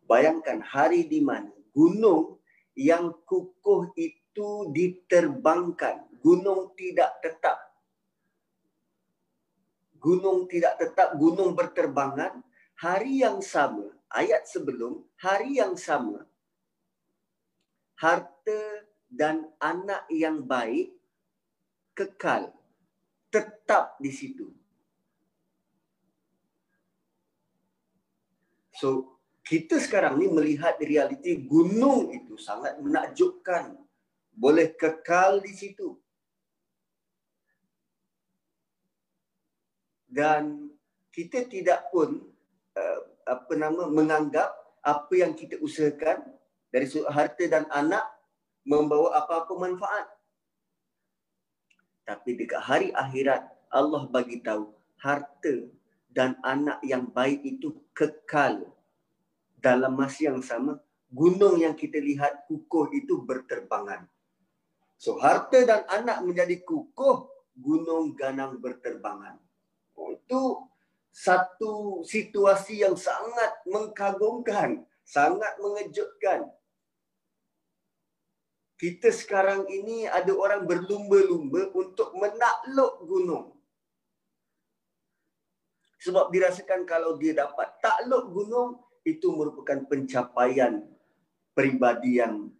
Speaker 1: Bayangkan hari di mana gunung yang kukuh itu diterbangkan. Gunung tidak tetap. Gunung tidak tetap, gunung berterbangan, hari yang sama ayat sebelum hari yang sama harta dan anak yang baik kekal tetap di situ. So kita sekarang ni melihat realiti gunung itu sangat menakjubkan. Boleh kekal di situ. Dan kita tidak pun uh, apa nama menganggap apa yang kita usahakan dari harta dan anak membawa apa-apa manfaat. Tapi dekat hari akhirat Allah bagi tahu harta dan anak yang baik itu kekal dalam masa yang sama gunung yang kita lihat kukuh itu berterbangan. So harta dan anak menjadi kukuh, gunung ganang berterbangan. Itu satu situasi yang sangat mengkagumkan, sangat mengejutkan. Kita sekarang ini ada orang berlumba-lumba untuk menakluk gunung. Sebab dirasakan kalau dia dapat takluk gunung, itu merupakan pencapaian peribadi yang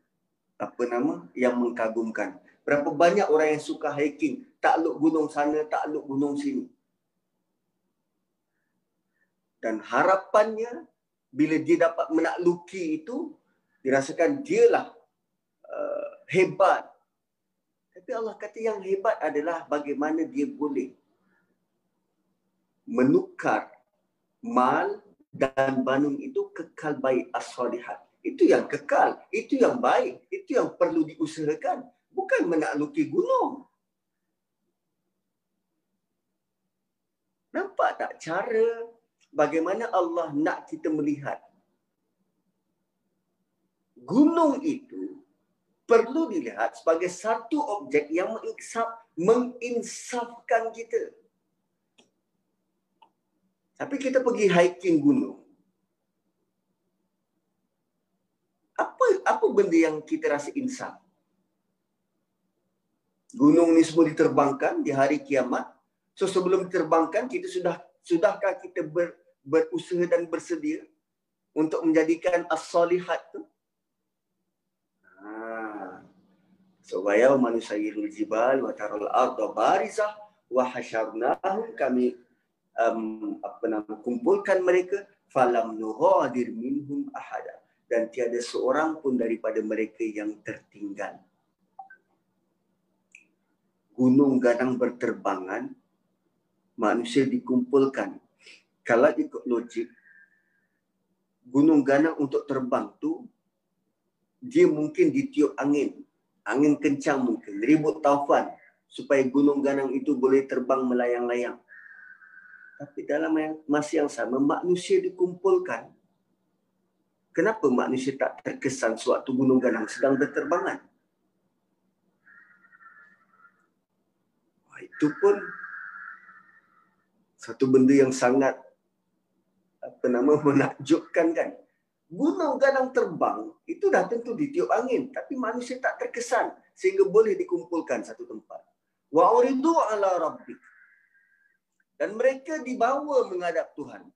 Speaker 1: apa nama yang mengkagumkan. Berapa banyak orang yang suka hiking, takluk gunung sana, takluk gunung sini. Dan harapannya bila dia dapat menakluki itu, dirasakan dialah uh, hebat. Tapi Allah kata yang hebat adalah bagaimana dia boleh menukar mal dan banung itu kekal baik as-salihat. Itu yang kekal, itu yang baik, itu yang perlu diusahakan. Bukan menakluki gunung. Nampak tak cara bagaimana Allah nak kita melihat? Gunung itu perlu dilihat sebagai satu objek yang menginsaf, menginsafkan kita. Tapi kita pergi hiking gunung. Apa apa benda yang kita rasa insaf? Gunung ni semua diterbangkan di hari kiamat. So sebelum diterbangkan kita sudah sudahkah kita ber, berusaha dan bersedia untuk menjadikan as-salihat tu? Ha. So waya manusia jibal wa taral arda barizah wa hasyarnahum kami um, apa nama kumpulkan mereka falam nughadir minhum ahada. Dan tiada seorang pun daripada mereka yang tertinggal. Gunung gadang berterbangan manusia dikumpulkan. Kalau ikut logik gunung ganang untuk terbang tu dia mungkin ditiup angin. Angin kencang mungkin ribut taufan supaya gunung ganang itu boleh terbang melayang-layang tapi dalam masa yang sama, manusia dikumpulkan. Kenapa manusia tak terkesan suatu gunung ganang sedang berterbangan? Itu pun satu benda yang sangat apa nama menakjubkan kan. Gunung ganang terbang itu dah tentu ditiup angin tapi manusia tak terkesan sehingga boleh dikumpulkan satu tempat. Wa uridu ala rabbik dan mereka dibawa menghadap Tuhan.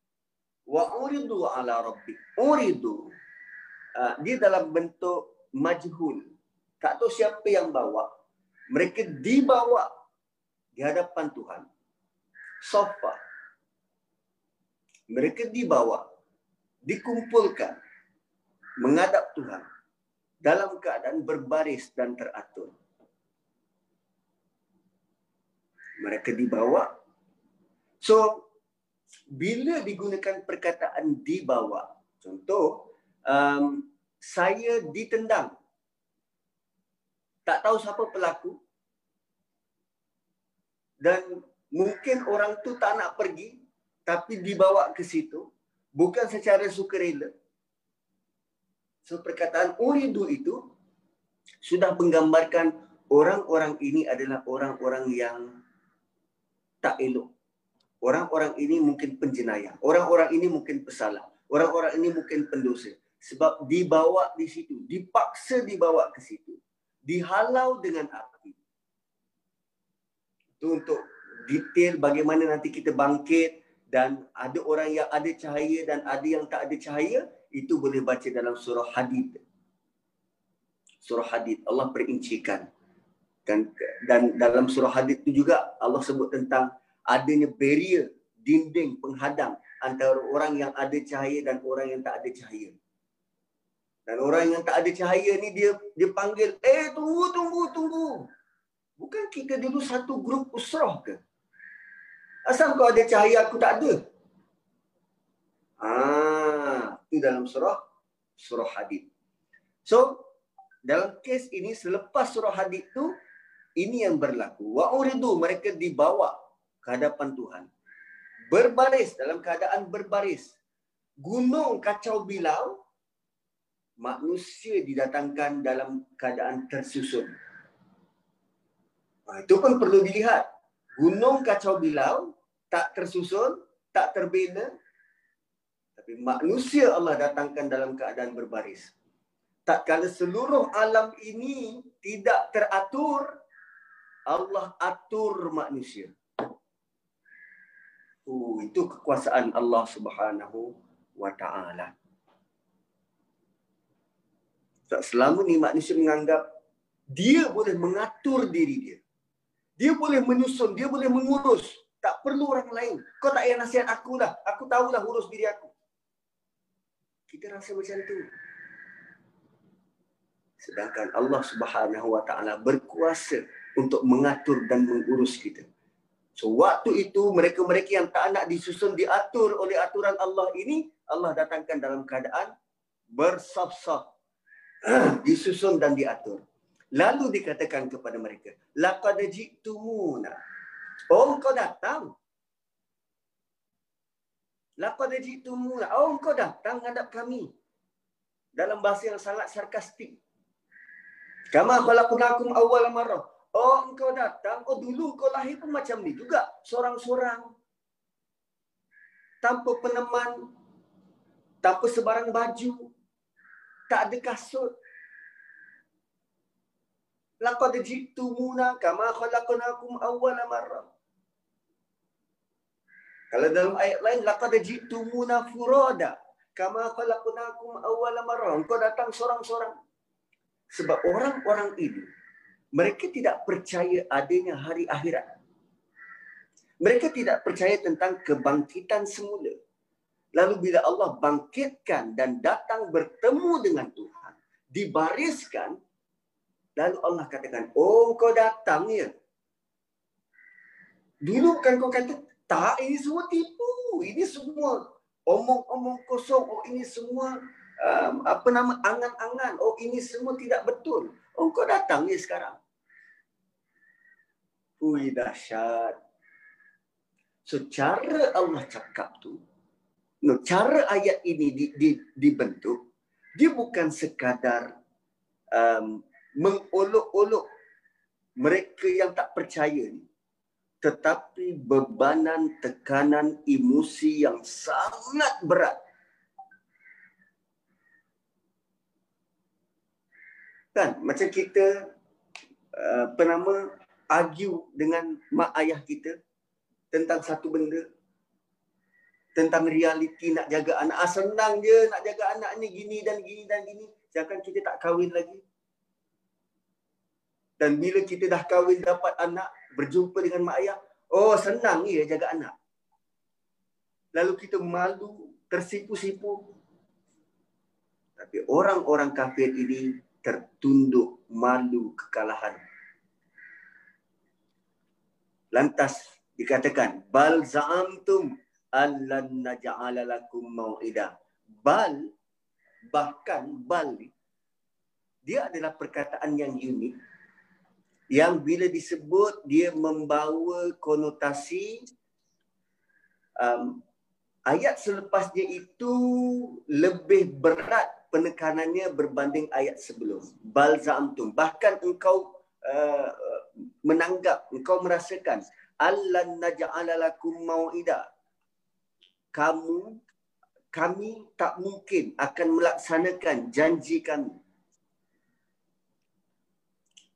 Speaker 1: Wa uridu ala rabbi. Uridu. Uh, dia dalam bentuk majhul. Tak tahu siapa yang bawa. Mereka dibawa di hadapan Tuhan. Sofa. Mereka dibawa. Dikumpulkan. Menghadap Tuhan. Dalam keadaan berbaris dan teratur. Mereka dibawa So, bila digunakan perkataan di bawah, contoh, um, saya ditendang. Tak tahu siapa pelaku. Dan mungkin orang tu tak nak pergi, tapi dibawa ke situ. Bukan secara sukarela. So, perkataan uridu itu sudah menggambarkan orang-orang ini adalah orang-orang yang tak elok orang-orang ini mungkin penjenayah, orang-orang ini mungkin pesalah, orang-orang ini mungkin pendosa. Sebab dibawa di situ, dipaksa dibawa ke situ, dihalau dengan api. Itu untuk detail bagaimana nanti kita bangkit dan ada orang yang ada cahaya dan ada yang tak ada cahaya itu boleh baca dalam surah hadid surah hadid Allah perincikan dan dan dalam surah hadid itu juga Allah sebut tentang adanya barrier dinding penghadang antara orang yang ada cahaya dan orang yang tak ada cahaya dan orang yang tak ada cahaya ni dia dia panggil eh tunggu tunggu tunggu bukan kita dulu satu grup usrah ke Asal kau ada cahaya aku tak ada. Ah, itu dalam surah surah Hadid. So, dalam kes ini selepas surah Hadid tu ini yang berlaku. Wa uridu mereka dibawa ke hadapan Tuhan. Berbaris dalam keadaan berbaris. Gunung kacau bilau manusia didatangkan dalam keadaan tersusun. Nah, itu pun perlu dilihat. Gunung kacau bilau tak tersusun, tak terbina. Tapi manusia Allah datangkan dalam keadaan berbaris. Tak kala seluruh alam ini tidak teratur, Allah atur manusia. Oh, itu kekuasaan Allah Subhanahu wa taala. Selama ni manusia menganggap dia boleh mengatur diri dia. Dia boleh menyusun, dia boleh mengurus. Tak perlu orang lain. Kau tak payah nasihat aku lah. Aku tahulah urus diri aku. Kita rasa macam tu. Sedangkan Allah Subhanahu Wa Taala berkuasa untuk mengatur dan mengurus kita. So waktu itu mereka-mereka yang tak nak disusun diatur oleh aturan Allah ini Allah datangkan dalam keadaan bersaf-saf disusun dan diatur. Lalu dikatakan kepada mereka, laqad ji'tumuna. Oh, engkau datang. Laqad ji'tumuna. Oh, engkau datang menghadap kami. Dalam bahasa yang sangat sarkastik. Kama khalaqnakum awwal marrah. Oh, engkau datang. Oh, dulu kau lahir pun macam ni juga. Seorang-seorang. Tanpa peneman. Tanpa sebarang baju. Tak ada kasut laqad jitumuna kama khalaqnakum awwal marrah kalau dalam ayat lain laqad jitumuna furada kama khalaqnakum awwal marrah engkau datang seorang-seorang sebab orang-orang ini mereka tidak percaya adanya hari akhirat mereka tidak percaya tentang kebangkitan semula lalu bila Allah bangkitkan dan datang bertemu dengan Tuhan dibariskan Lalu Allah katakan, oh kau datang ya. Dulu kan kau kata, tak ini semua tipu. Ini semua omong-omong kosong. Oh ini semua um, apa nama angan-angan. Oh ini semua tidak betul. Oh kau datang ya sekarang. Ui dahsyat. So cara Allah cakap tu, no, cara ayat ini di, di, dibentuk, dia bukan sekadar um, mengolok-olok mereka yang tak percaya ni tetapi bebanan tekanan emosi yang sangat berat kan macam kita uh, apa nama argue dengan mak ayah kita tentang satu benda tentang realiti nak jaga anak ah, senang je nak jaga anak ni gini dan gini dan gini jangan kita tak kahwin lagi dan bila kita dah kahwin dapat anak, berjumpa dengan mak ayah, oh senang ya jaga anak. Lalu kita malu, tersipu-sipu. Tapi orang-orang kafir ini tertunduk malu kekalahan. Lantas dikatakan, bal za'amtum allan naj'ala lakum mau'idah. Bal bahkan bal dia adalah perkataan yang unik yang bila disebut dia membawa konotasi um, ayat selepasnya itu lebih berat penekanannya berbanding ayat sebelum balzamtum bahkan engkau uh, menanggap engkau merasakan allan naj'ala lakum mau'ida kamu kami tak mungkin akan melaksanakan janji kami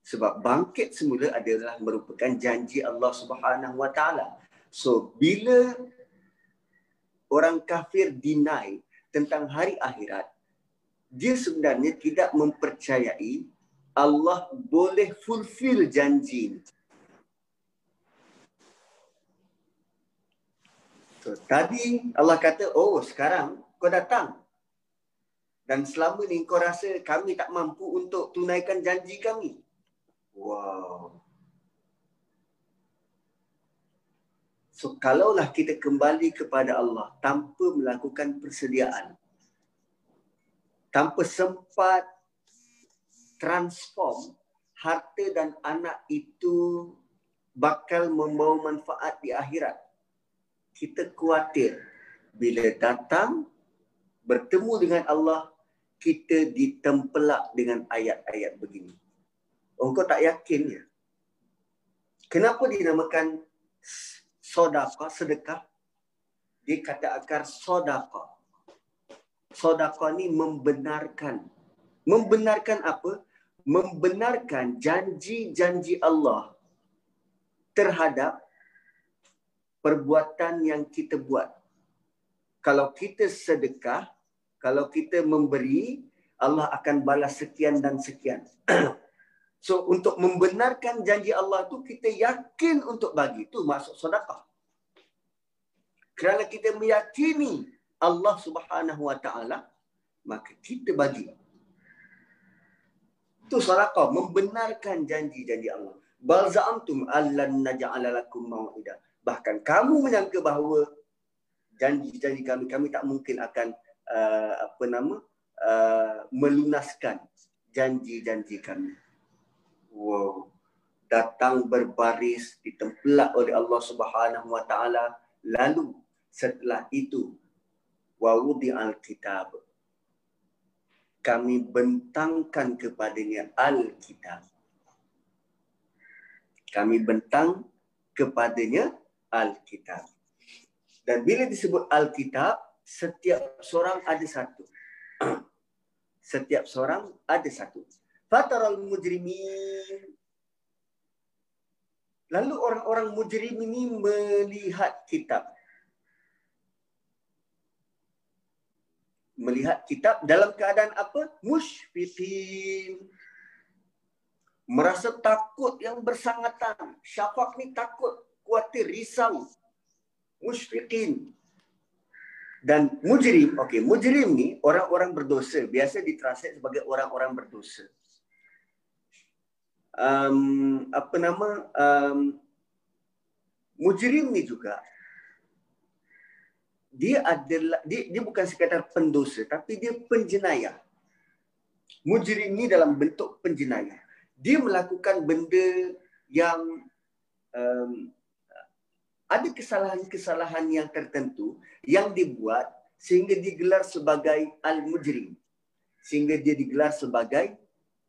Speaker 1: sebab bangkit semula adalah merupakan janji Allah Subhanahu Wa Taala. So bila orang kafir deny tentang hari akhirat, dia sebenarnya tidak mempercayai Allah boleh fulfill janji. So, tadi Allah kata, oh sekarang kau datang. Dan selama ni kau rasa kami tak mampu untuk tunaikan janji kami. Wow. So kalaulah kita kembali kepada Allah tanpa melakukan persediaan. Tanpa sempat transform harta dan anak itu bakal membawa manfaat di akhirat. Kita khawatir bila datang bertemu dengan Allah kita ditempelak dengan ayat-ayat begini. Engkau tak yakin ya? Kenapa dinamakan sodaka, sedekah. Dia kata akar sodaka. Sodaka ni membenarkan. Membenarkan apa? Membenarkan janji-janji Allah terhadap perbuatan yang kita buat. Kalau kita sedekah, kalau kita memberi, Allah akan balas sekian dan sekian. So untuk membenarkan janji Allah tu kita yakin untuk bagi tu masuk sedekah. Kerana kita meyakini Allah Subhanahu Wa Taala maka kita bagi. Tu sedekah membenarkan janji-janji Allah. Bal za'amtum allan naj'ala lakum mau'ida. Bahkan kamu menyangka bahawa janji-janji kami kami tak mungkin akan uh, apa nama uh, melunaskan janji-janji kami wow, datang berbaris ditempelak oleh Allah Subhanahu Wa Taala lalu setelah itu wawudi alkitab kami bentangkan kepadanya alkitab kami bentang kepadanya alkitab dan bila disebut alkitab setiap seorang ada satu setiap seorang ada satu Fataral mujrimin. Lalu orang-orang mujrim ini melihat kitab. Melihat kitab dalam keadaan apa? Mushfiqin. Merasa takut yang bersangatan. Syafaq ni takut, khawatir, risau. Mushfiqin. Dan mujrim, okey, mujrim ni orang-orang berdosa. Biasa ditranslate sebagai orang-orang berdosa um, apa nama um, mujrim ni juga dia adalah dia, dia bukan sekadar pendosa tapi dia penjenayah. Mujrim ni dalam bentuk penjenayah. Dia melakukan benda yang um, ada kesalahan-kesalahan yang tertentu yang dibuat sehingga digelar sebagai al-mujrim. Sehingga dia digelar sebagai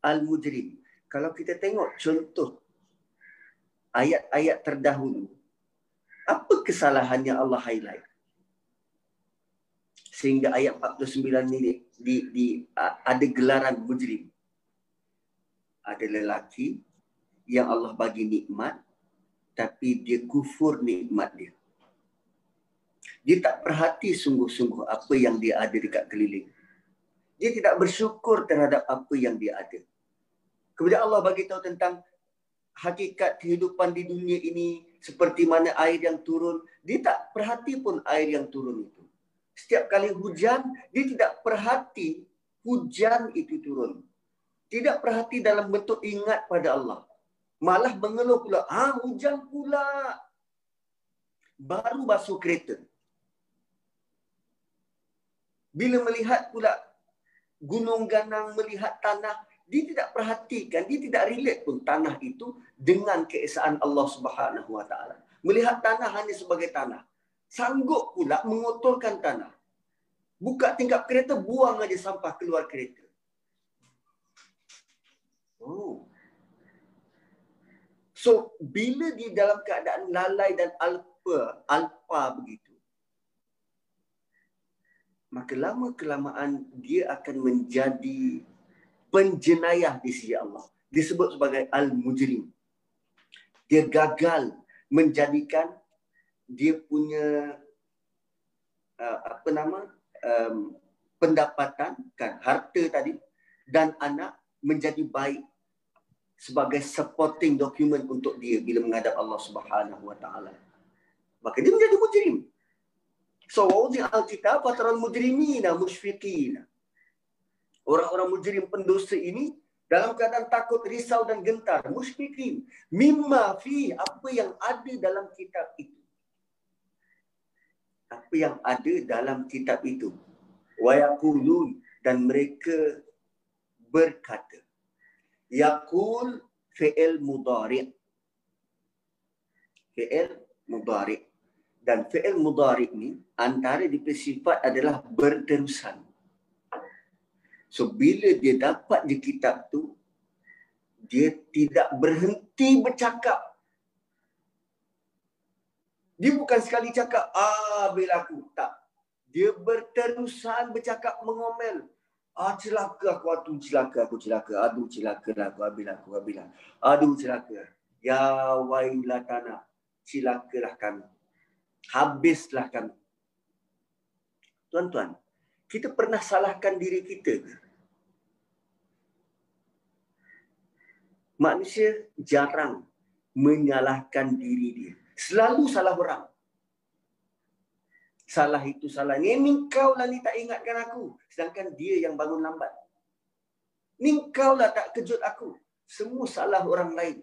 Speaker 1: al-mujrim. Kalau kita tengok contoh ayat-ayat terdahulu, apa kesalahan yang Allah highlight? Sehingga ayat 49 ni di, di, ada gelaran mujrim. Ada lelaki yang Allah bagi nikmat tapi dia kufur nikmat dia. Dia tak perhati sungguh-sungguh apa yang dia ada dekat keliling. Dia tidak bersyukur terhadap apa yang dia ada. Kemudian Allah bagi tahu tentang hakikat kehidupan di dunia ini seperti mana air yang turun. Dia tak perhati pun air yang turun itu. Setiap kali hujan, dia tidak perhati hujan itu turun. Tidak perhati dalam bentuk ingat pada Allah. Malah mengeluh pula, ah hujan pula. Baru basuh kereta. Bila melihat pula gunung ganang, melihat tanah, dia tidak perhatikan, dia tidak relate pun tanah itu dengan keesaan Allah Subhanahu Wa Taala. Melihat tanah hanya sebagai tanah. Sanggup pula mengotorkan tanah. Buka tingkap kereta, buang aja sampah keluar kereta. Oh. So, bila di dalam keadaan lalai dan alpa, alpa begitu, maka lama-kelamaan dia akan menjadi penjenayah di sisi Allah. Disebut sebagai al-mujrim. Dia gagal menjadikan dia punya uh, apa nama um, pendapatan kan harta tadi dan anak menjadi baik sebagai supporting document untuk dia bila menghadap Allah Subhanahu wa taala. Maka dia menjadi mujrim. So, wawzi al-kitab fataral mujrimina musyfiqina. Orang-orang mujrim pendosa ini dalam keadaan takut, risau dan gentar. Musyfiqin. Mimma fi apa yang ada dalam kitab itu. Apa yang ada dalam kitab itu. Wa yaqulun dan mereka berkata. Yaqul fi'il mudari' fi'il mudari' dan fi'il mudari' ni antara sifat adalah berterusan. So bila dia dapat di kitab tu dia tidak berhenti bercakap. Dia bukan sekali cakap ah bila aku tak. Dia berterusan bercakap mengomel. Ah celaka aku atu celaka aku celaka. Aduh celaka lah aku abil aku abil lah. Aduh celaka. Ya wailatana. Celakalah kami. Habislah kami. Tuan-tuan, kita pernah salahkan diri kita Manusia jarang menyalahkan diri dia. Selalu salah orang. Salah itu salah. Ni, ni kau lah ni tak ingatkan aku. Sedangkan dia yang bangun lambat. Ni kau lah tak kejut aku. Semua salah orang lain.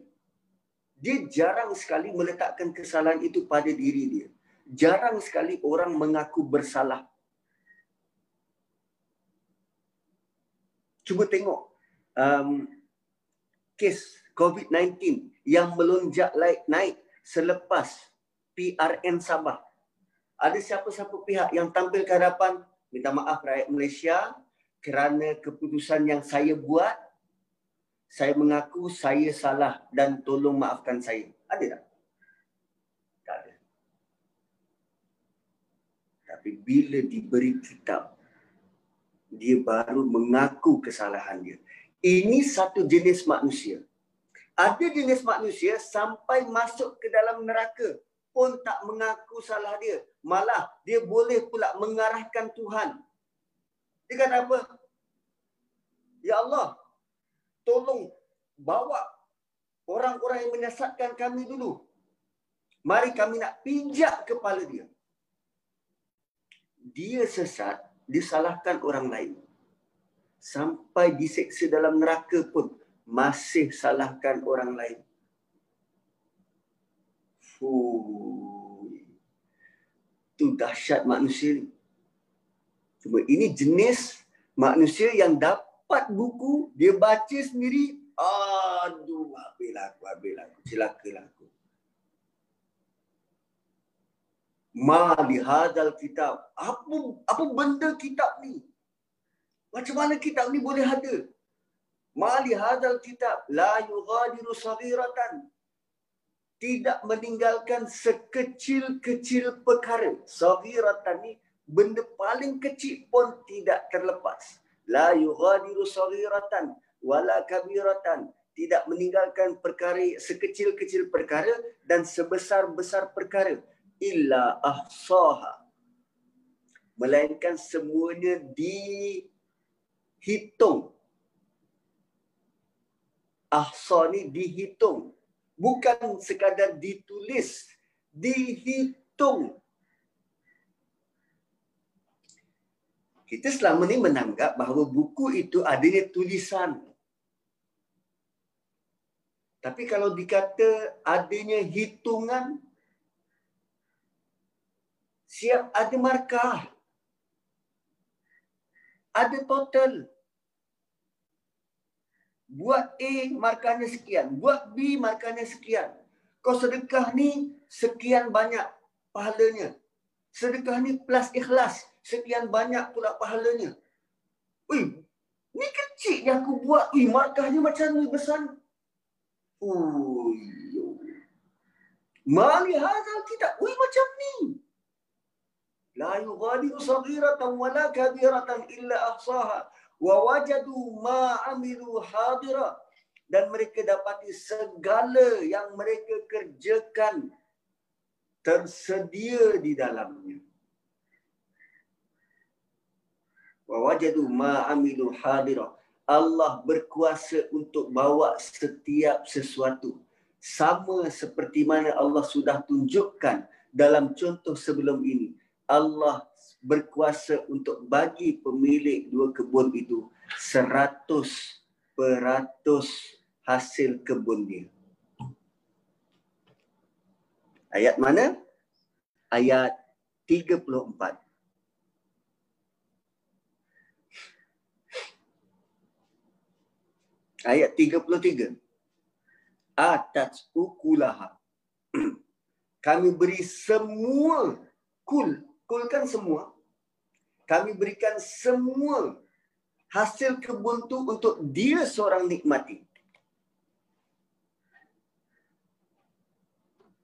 Speaker 1: Dia jarang sekali meletakkan kesalahan itu pada diri dia. Jarang sekali orang mengaku bersalah. cuba tengok um, kes COVID-19 yang melonjak naik, selepas PRN Sabah. Ada siapa-siapa pihak yang tampil ke hadapan minta maaf rakyat Malaysia kerana keputusan yang saya buat saya mengaku saya salah dan tolong maafkan saya. Ada tak? Tak ada. Tapi bila diberi kitab dia baru mengaku kesalahan dia. Ini satu jenis manusia. Ada jenis manusia sampai masuk ke dalam neraka pun tak mengaku salah dia. Malah dia boleh pula mengarahkan Tuhan. Dia kata apa? Ya Allah, tolong bawa orang-orang yang menyesatkan kami dulu. Mari kami nak pijak kepala dia. Dia sesat, disalahkan orang lain. Sampai diseksa dalam neraka pun masih salahkan orang lain. Fuh. Itu dahsyat manusia ni. Cuma ini jenis manusia yang dapat buku, dia baca sendiri, aduh, habis aku, habis aku, celakalah aku. ma li hadzal kitab apa apa benda kitab ni macam mana kitab ni boleh ada ma li hadzal kitab la yughadiru saghiratan. Tidak meninggalkan sekecil-kecil perkara. Saghiratan ni benda paling kecil pun tidak terlepas. La yughadiru saghiratan wala kabiratan. Tidak meninggalkan perkara sekecil-kecil perkara dan sebesar-besar perkara. Illa ahsaha. Melainkan semuanya dihitung ahsa ni dihitung bukan sekadar ditulis dihitung kita selama ni menanggap bahawa buku itu adanya tulisan tapi kalau dikata adanya hitungan siap ada markah. Ada total. Buat A markahnya sekian. Buat B markahnya sekian. Kau sedekah ni sekian banyak pahalanya. Sedekah ni plus ikhlas. Sekian banyak pula pahalanya. Ui, ni kecil yang aku buat. Ui, markahnya macam ni besar. Ui, Mali hazal kita. Ui, macam ni. La yugadiru sagiratan wala kabiratan illa ahsaha wa wajadu ma amilu hadira. Dan mereka dapati segala yang mereka kerjakan tersedia di dalamnya. Wa wajadu ma amilu hadira. Allah berkuasa untuk bawa setiap sesuatu. Sama seperti mana Allah sudah tunjukkan dalam contoh sebelum ini. Allah berkuasa untuk bagi pemilik dua kebun itu seratus peratus hasil kebun dia. Ayat mana? Ayat 34. Ayat 33. Atat ukulaha. Kami beri semua kul. Kul kan semua. Kami berikan semua hasil kebun tu untuk dia seorang nikmati.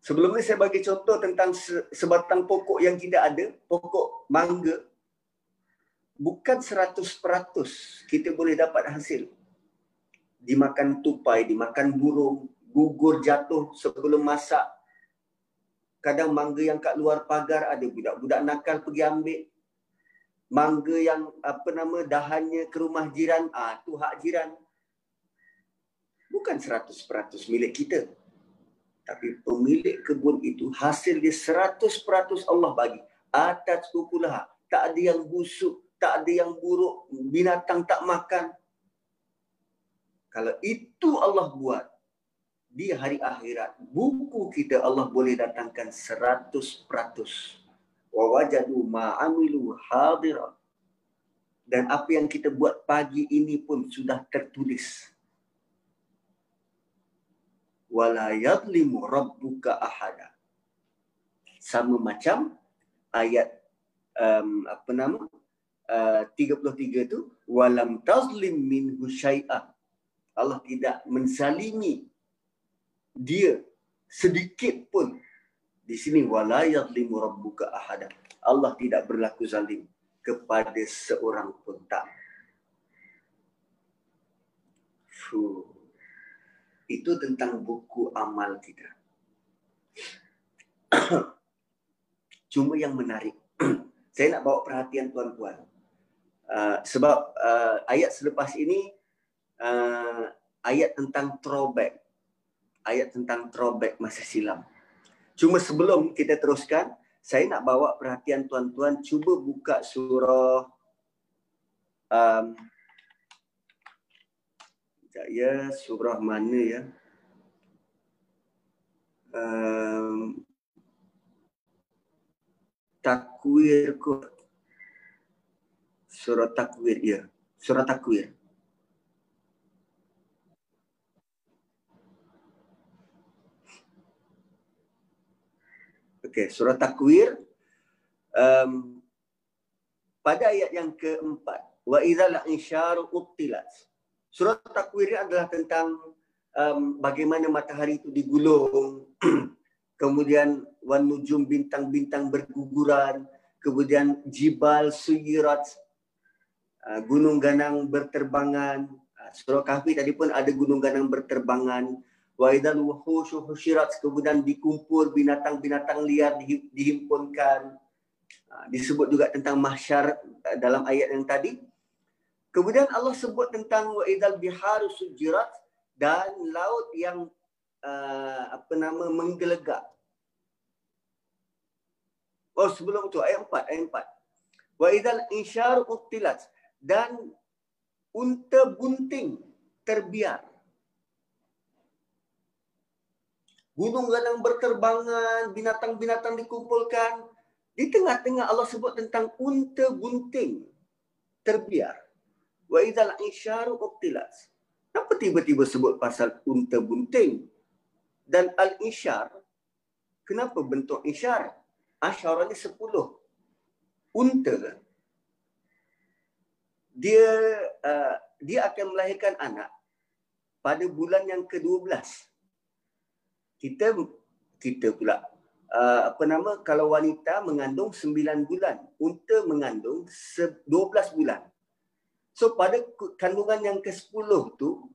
Speaker 1: Sebelum ni saya bagi contoh tentang sebatang pokok yang tidak ada, pokok mangga. Bukan seratus peratus kita boleh dapat hasil. Dimakan tupai, dimakan burung, gugur jatuh sebelum masak. Kadang mangga yang kat luar pagar ada budak-budak nakal pergi ambil. Mangga yang apa nama dahannya ke rumah jiran, ah tu hak jiran. Bukan seratus peratus milik kita. Tapi pemilik kebun itu hasil dia seratus peratus Allah bagi. Atas kukulah. Tak ada yang busuk. Tak ada yang buruk. Binatang tak makan. Kalau itu Allah buat. Di hari akhirat. Buku kita Allah boleh datangkan seratus peratus. Wa wajadu ma'amilu hadirat. Dan apa yang kita buat pagi ini pun sudah tertulis wala yadlimu rabbuka ahada. Sama macam ayat um, apa nama? Uh, 33 tu walam tazlim minhu syai'a. Allah tidak menzalimi dia sedikit pun. Di sini wala yadlimu rabbuka ahada. Allah tidak berlaku zalim kepada seorang pun tak. Fuh itu tentang buku amal kita. Cuma yang menarik, saya nak bawa perhatian tuan-tuan. Uh, sebab uh, ayat selepas ini uh, ayat tentang throwback. Ayat tentang throwback masa silam. Cuma sebelum kita teruskan, saya nak bawa perhatian tuan-tuan cuba buka surah um, Sekejap ya, surah mana ya? Um, takwir kot. Surah takwir, ya. Surah takwir. Okey, surah takwir. Um, pada ayat yang keempat. Wa idha la'insyaru ubtilat. Surah Takwir adalah tentang um, bagaimana matahari itu digulung, kemudian wan nujum bintang-bintang berguguran, kemudian jibal suyirat, uh, gunung ganang berterbangan. Uh, surah Kahfi tadi pun ada gunung ganang berterbangan. Wa idzal wuhushu husyirat, kemudian dikumpul binatang-binatang liar dihimpunkan. Uh, disebut juga tentang mahsyar uh, dalam ayat yang tadi. Kemudian Allah sebut tentang wa idzal biharu sujirat dan laut yang uh, apa nama menggelegak. Oh sebelum itu ayat 4 ayat 4. Wa idzal insyar utilat dan unta bunting terbiar. Gunung ganang berterbangan, binatang-binatang dikumpulkan. Di tengah-tengah Allah sebut tentang unta bunting terbiar wa idzal isyaru uqtilat. Kenapa tiba-tiba sebut pasal unta bunting? Dan al-isyar, kenapa bentuk isyar? Asyara ni sepuluh. Unta, dia uh, dia akan melahirkan anak pada bulan yang ke-12. Kita kita pula uh, apa nama kalau wanita mengandung 9 bulan, unta mengandung 12 bulan. So pada kandungan yang ke-10 tu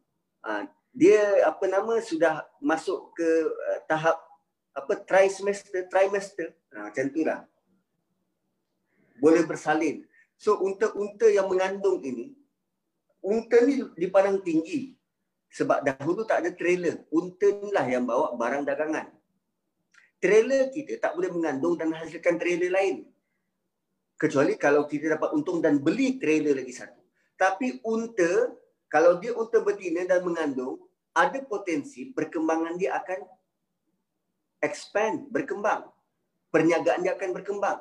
Speaker 1: uh, dia apa nama sudah masuk ke uh, tahap apa trimester trimester uh, macam itulah. Boleh bersalin. So unta-unta yang mengandung ini, unta ni dipandang tinggi. Sebab dahulu tak ada trailer. Unta ni lah yang bawa barang dagangan. Trailer kita tak boleh mengandung dan hasilkan trailer lain. Kecuali kalau kita dapat untung dan beli trailer lagi satu. Tapi unta, kalau dia unta betina dan mengandung, ada potensi perkembangan dia akan expand, berkembang. Perniagaan dia akan berkembang.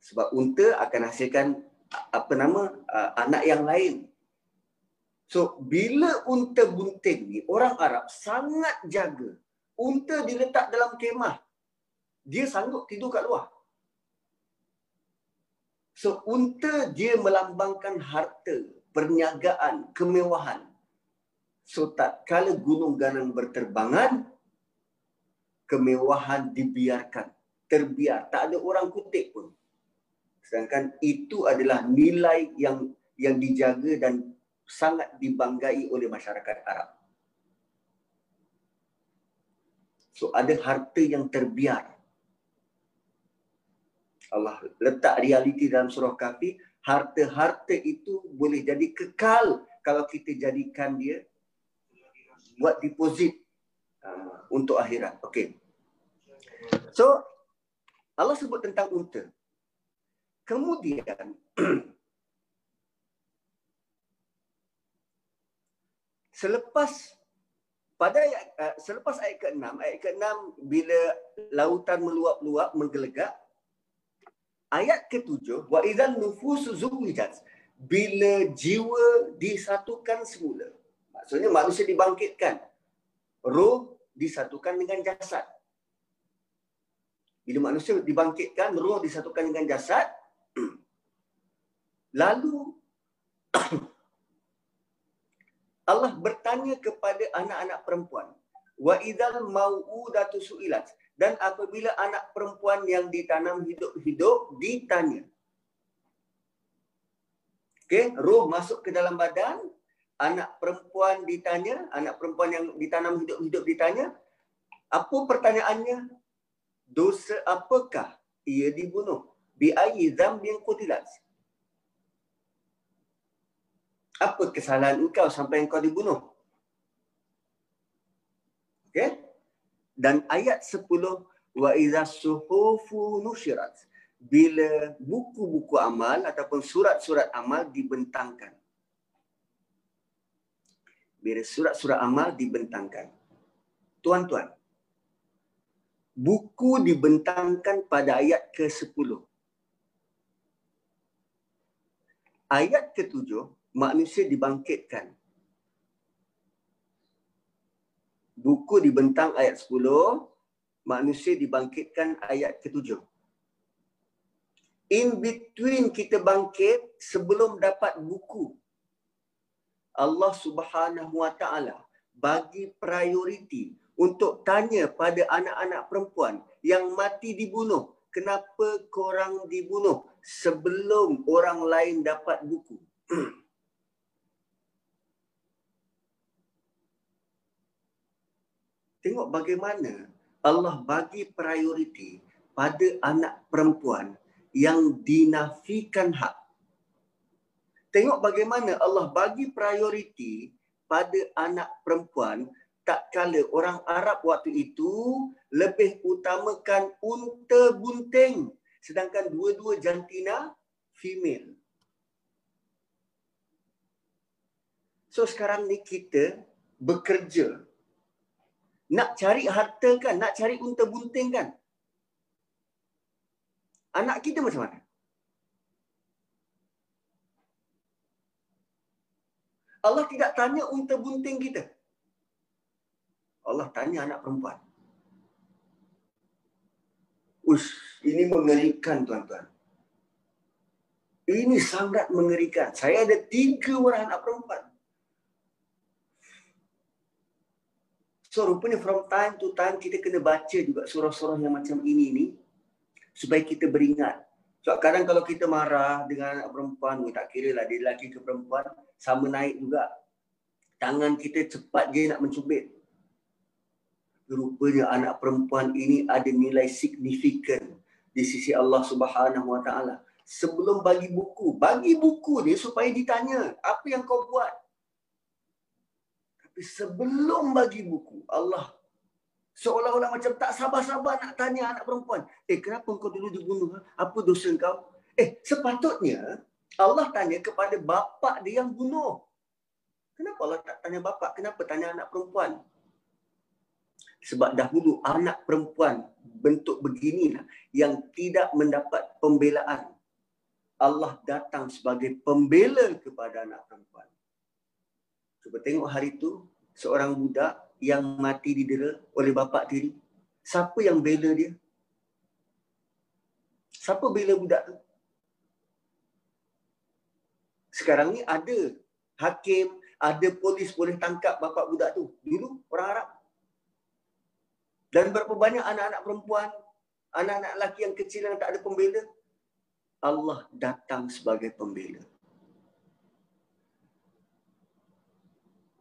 Speaker 1: Sebab unta akan hasilkan apa nama anak yang lain. So bila unta bunting ni orang Arab sangat jaga. Unta diletak dalam kemah. Dia sanggup tidur kat luar. So unta dia melambangkan harta, perniagaan, kemewahan. So tak kala gunung ganang berterbangan, kemewahan dibiarkan. Terbiar. Tak ada orang kutip pun. Sedangkan itu adalah nilai yang yang dijaga dan sangat dibanggai oleh masyarakat Arab. So ada harta yang terbiar. Allah letak realiti dalam surah kafi, harta-harta itu boleh jadi kekal kalau kita jadikan dia buat deposit uh, untuk akhirat. Okey. So Allah sebut tentang unta. Kemudian selepas pada ayat, uh, selepas ayat ke-6, ayat ke-6 bila lautan meluap-luap menggelegak ayat ketujuh wa idzan nufusu zuwijat bila jiwa disatukan semula. Maksudnya manusia dibangkitkan roh disatukan dengan jasad. Bila manusia dibangkitkan roh disatukan dengan jasad lalu Allah bertanya kepada anak-anak perempuan wa idzal mau'udatu su'ilat dan apabila anak perempuan yang ditanam hidup-hidup ditanya. Okey, roh masuk ke dalam badan, anak perempuan ditanya, anak perempuan yang ditanam hidup-hidup ditanya, apa pertanyaannya? Dosa apakah ia dibunuh? Bi ayyi dzambin qutilat? Apa kesalahan engkau sampai engkau dibunuh? Okey? dan ayat 10 wa idza suhufu nushirat bila buku-buku amal ataupun surat-surat amal dibentangkan bila surat-surat amal dibentangkan tuan-tuan buku dibentangkan pada ayat ke-10 ayat ke-7 manusia dibangkitkan buku dibentang ayat 10, manusia dibangkitkan ayat ke-7. In between kita bangkit sebelum dapat buku. Allah Subhanahu Wa Taala bagi prioriti untuk tanya pada anak-anak perempuan yang mati dibunuh, kenapa korang dibunuh sebelum orang lain dapat buku? Tengok bagaimana Allah bagi prioriti pada anak perempuan yang dinafikan hak. Tengok bagaimana Allah bagi prioriti pada anak perempuan tak kala orang Arab waktu itu lebih utamakan unta bunting sedangkan dua-dua jantina female. So sekarang ni kita bekerja nak cari harta kan, nak cari unta bunting kan. Anak kita macam mana? Allah tidak tanya unta bunting kita. Allah tanya anak perempuan. Ush, ini mengerikan tuan-tuan. Ini sangat mengerikan. Saya ada tiga orang anak perempuan. So rupanya from time to time kita kena baca juga surah-surah yang macam ini ni supaya kita beringat. So kadang kalau kita marah dengan anak perempuan, tak kira lah dia lelaki ke perempuan, sama naik juga. Tangan kita cepat je nak mencubit. Rupanya anak perempuan ini ada nilai signifikan di sisi Allah Subhanahu Wa Taala. sebelum bagi buku. Bagi buku dia supaya ditanya apa yang kau buat. Tapi sebelum bagi buku, Allah seolah-olah macam tak sabar-sabar nak tanya anak perempuan. Eh kenapa kau dulu dibunuh? Apa dosa kau? Eh sepatutnya Allah tanya kepada bapa dia yang bunuh. Kenapa Allah tak tanya bapa? Kenapa tanya anak perempuan? Sebab dahulu anak perempuan bentuk beginilah yang tidak mendapat pembelaan. Allah datang sebagai pembela kepada anak perempuan. Cuba tengok hari itu seorang budak yang mati didera oleh bapa diri. Siapa yang bela dia? Siapa bela budak tu? Sekarang ni ada hakim, ada polis boleh tangkap bapa budak tu. Dulu orang Arab dan berapa banyak anak-anak perempuan, anak-anak lelaki yang kecil yang tak ada pembela, Allah datang sebagai pembela.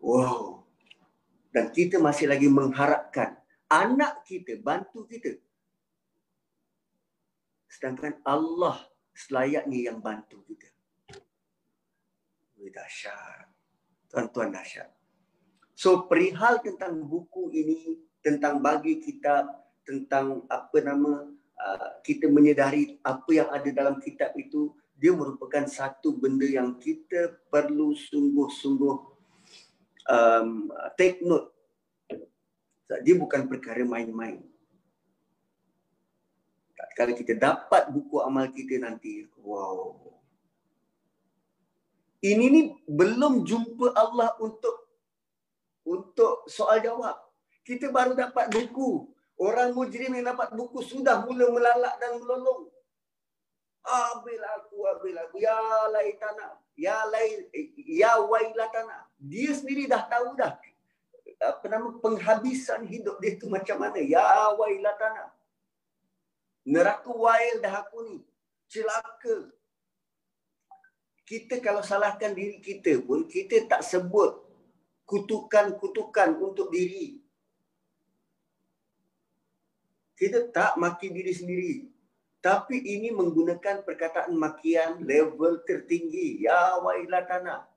Speaker 1: Wow. Dan kita masih lagi mengharapkan anak kita bantu kita. Sedangkan Allah selayaknya yang bantu kita. Dahsyat. Tuan-tuan dahsyat. So perihal tentang buku ini tentang bagi kitab tentang apa nama uh, kita menyedari apa yang ada dalam kitab itu dia merupakan satu benda yang kita perlu sungguh-sungguh um, take note dia bukan perkara main-main kalau kita dapat buku amal kita nanti wow ini ni belum jumpa Allah untuk untuk soal jawab kita baru dapat buku. Orang mujrim yang dapat buku sudah mula melalak dan melolong. Abil aku, abil aku. Ya laitana. Ya lai, ya wailatana. Dia sendiri dah tahu dah. Apa nama penghabisan hidup dia tu macam mana. Ya wailatana. Neraka wail dah aku ni. Celaka. Kita kalau salahkan diri kita pun, kita tak sebut kutukan-kutukan untuk diri. Kita tak maki diri sendiri. Tapi ini menggunakan perkataan makian level tertinggi. Ya wailah tanah.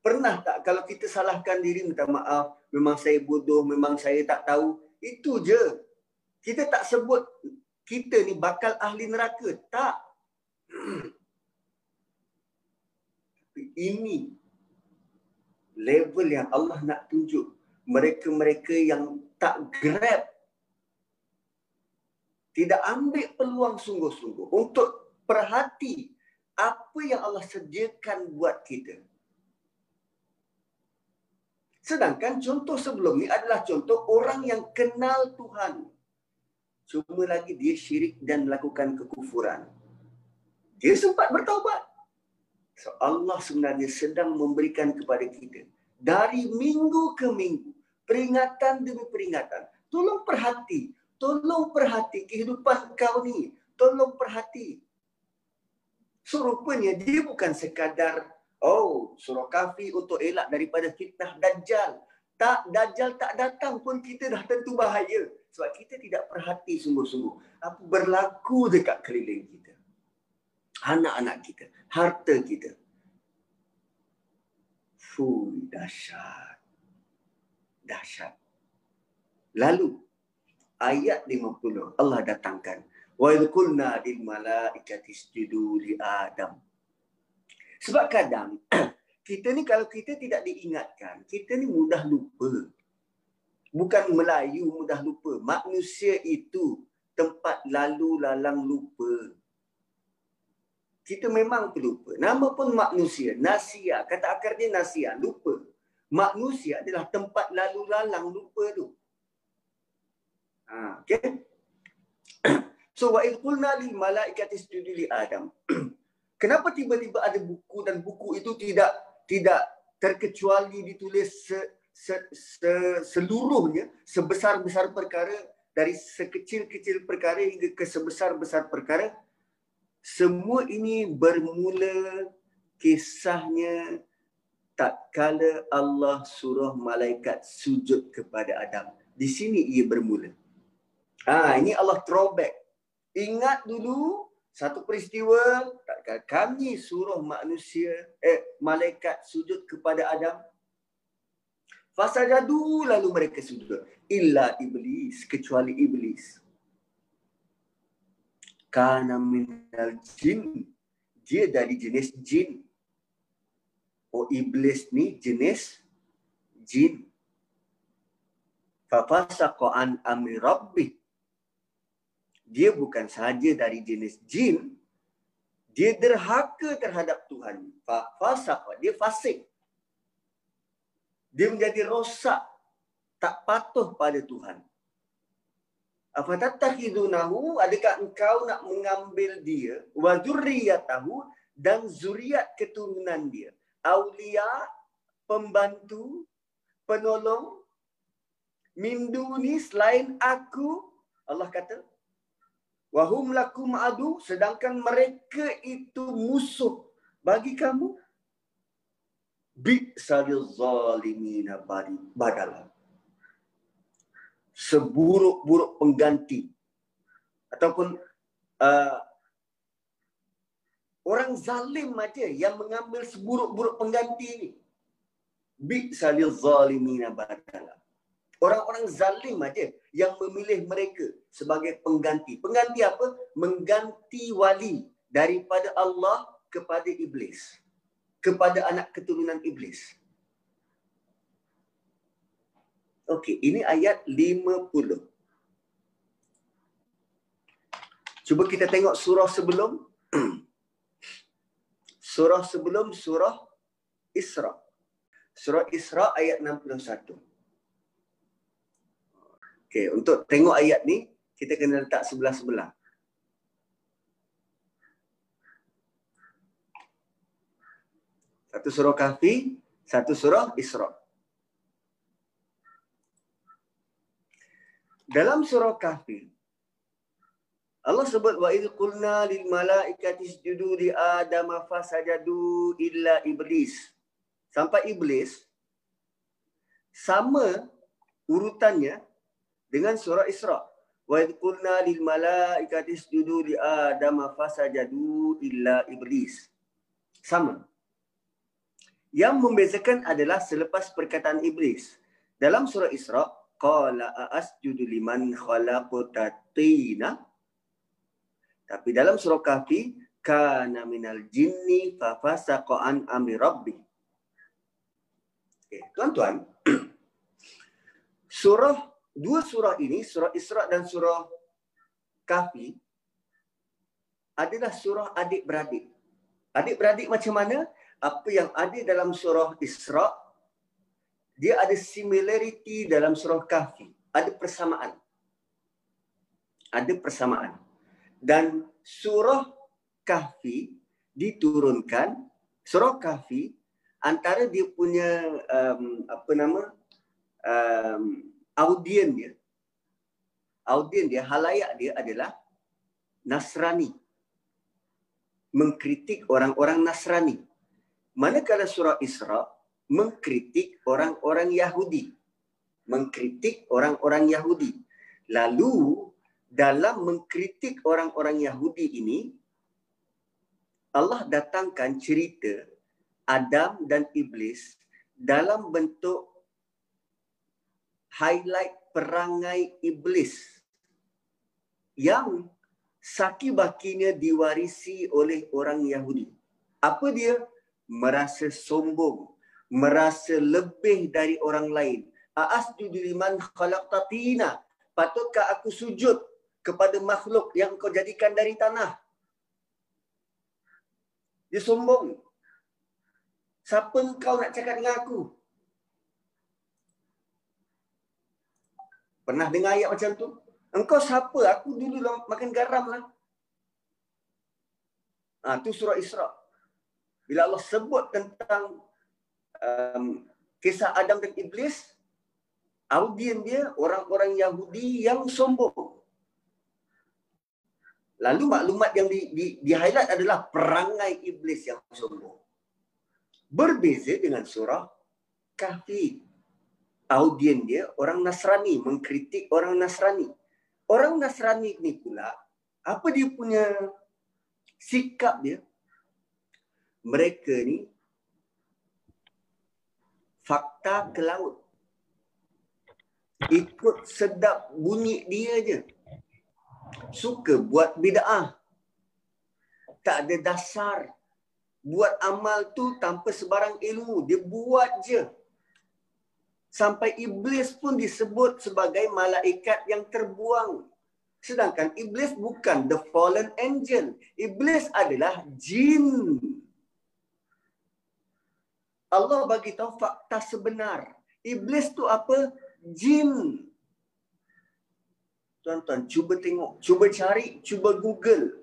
Speaker 1: Pernah tak kalau kita salahkan diri minta maaf, memang saya bodoh, memang saya tak tahu. Itu je. Kita tak sebut kita ni bakal ahli neraka. Tak. Tapi ini level yang Allah nak tunjuk mereka-mereka yang tak grab tidak ambil peluang sungguh-sungguh untuk perhati apa yang Allah sediakan buat kita. Sedangkan contoh sebelum ni adalah contoh orang yang kenal Tuhan. Cuma lagi dia syirik dan melakukan kekufuran. Dia sempat bertaubat. So Allah sebenarnya sedang memberikan kepada kita dari minggu ke minggu peringatan demi peringatan. Tolong perhati, tolong perhati kehidupan kau ni. Tolong perhati. Serupanya dia bukan sekadar oh surah kafi untuk elak daripada fitnah dajjal. Tak dajjal tak datang pun kita dah tentu bahaya sebab kita tidak perhati sungguh-sungguh apa berlaku dekat keliling kita. Anak-anak kita, harta kita. Fuh, dahsyat dahsyat. Lalu ayat 50 Allah datangkan wa yaqulna lil malaikati isjudu li adam. Sebab kadang kita ni kalau kita tidak diingatkan, kita ni mudah lupa. Bukan Melayu mudah lupa. Manusia itu tempat lalu lalang lupa. Kita memang pelupa. Nama pun manusia. Nasia. Kata akar dia nasia. Lupa manusia adalah tempat lalu lalang lupa tu. Ha, okay? so wa id qulna lil malaikati isjudu li adam. Kenapa tiba-tiba ada buku dan buku itu tidak tidak terkecuali ditulis se, se, se, seluruhnya sebesar-besar perkara dari sekecil-kecil perkara hingga ke sebesar-besar perkara semua ini bermula kisahnya tak kala Allah suruh malaikat sujud kepada Adam. Di sini ia bermula. Ha, ini Allah throwback. Ingat dulu satu peristiwa kami suruh manusia eh malaikat sujud kepada Adam? Fasajadu lalu mereka sujud. Illa iblis kecuali iblis. Kana minal jin. Dia dari jenis jin. Oh iblis ni jenis jin. Fafasaqa an amri rabbih dia bukan sahaja dari jenis jin dia derhaka terhadap Tuhan. Fasaq dia fasik. Dia menjadi rosak tak patuh pada Tuhan. Apa tatakhidunahu adakah engkau nak mengambil dia? Wa zurriyatahu dan zuriat keturunan dia. Aulia pembantu penolong minduni selain aku Allah kata Wahum lakum adu sedangkan mereka itu musuh bagi kamu. Bi salil zalimina badala. Seburuk-buruk pengganti ataupun uh, orang zalim aja yang mengambil seburuk-buruk pengganti ini. Bi salil zalimina badala. Orang-orang zalim aja yang memilih mereka sebagai pengganti. Pengganti apa? Mengganti wali daripada Allah kepada iblis. Kepada anak keturunan iblis. Okey, ini ayat 50. Cuba kita tengok surah sebelum. surah sebelum surah Isra. Surah Isra ayat 61. Okey, untuk tengok ayat ni, kita kena letak sebelah-sebelah. Satu surah Kahfi, satu surah Isra. Dalam surah Kahfi, Allah sebut wa idh qulna lil malaikati isjudu li adama fasajadu illa iblis. Sampai iblis sama urutannya dengan surah Isra. Wa idh qulna lil malaikati isjudu li Adam fasajadu illa iblis. Sama. Yang membezakan adalah selepas perkataan iblis. Dalam surah Isra, qala asjudu liman khalaqta tina. Tapi dalam surah Kahfi, kana minal jinni fa fasaqa an amri rabbi. Okay, tuan-tuan, surah dua surah ini, surah Isra dan surah Kahfi, adalah surah adik-beradik. Adik-beradik macam mana? Apa yang ada dalam surah Isra, dia ada similarity dalam surah Kahfi. Ada persamaan. Ada persamaan. Dan surah Kahfi diturunkan, surah Kahfi antara dia punya um, apa nama um, audien dia. Audien dia halayak dia adalah Nasrani. Mengkritik orang-orang Nasrani. Manakala surah Isra mengkritik orang-orang Yahudi. Mengkritik orang-orang Yahudi. Lalu dalam mengkritik orang-orang Yahudi ini Allah datangkan cerita Adam dan Iblis dalam bentuk highlight perangai iblis yang saki bakinya diwarisi oleh orang Yahudi. Apa dia? Merasa sombong, merasa lebih dari orang lain. Aasjudu liman khalaqtatina. Patutkah aku sujud kepada makhluk yang kau jadikan dari tanah? Dia sombong. Siapa kau nak cakap dengan aku? Pernah dengar ayat macam tu? Engkau siapa? Aku dulu lah makan garam lah. Ha, tu surah Isra. Bila Allah sebut tentang um, kisah Adam dan Iblis, audien dia orang-orang Yahudi yang sombong. Lalu maklumat yang di, di, di highlight adalah perangai Iblis yang sombong. Berbeza dengan surah Kahfi audien dia orang Nasrani mengkritik orang Nasrani. Orang Nasrani ni pula Apa dia punya sikap dia? Mereka ni fakta ke laut. Ikut sedap bunyi dia je. Suka buat bida'ah. Tak ada dasar. Buat amal tu tanpa sebarang ilmu. Dia buat je. Sampai iblis pun disebut sebagai malaikat yang terbuang. Sedangkan iblis bukan the fallen angel. Iblis adalah jin. Allah bagi tahu fakta sebenar. Iblis tu apa? Jin. Tuan-tuan, cuba tengok. Cuba cari, cuba Google.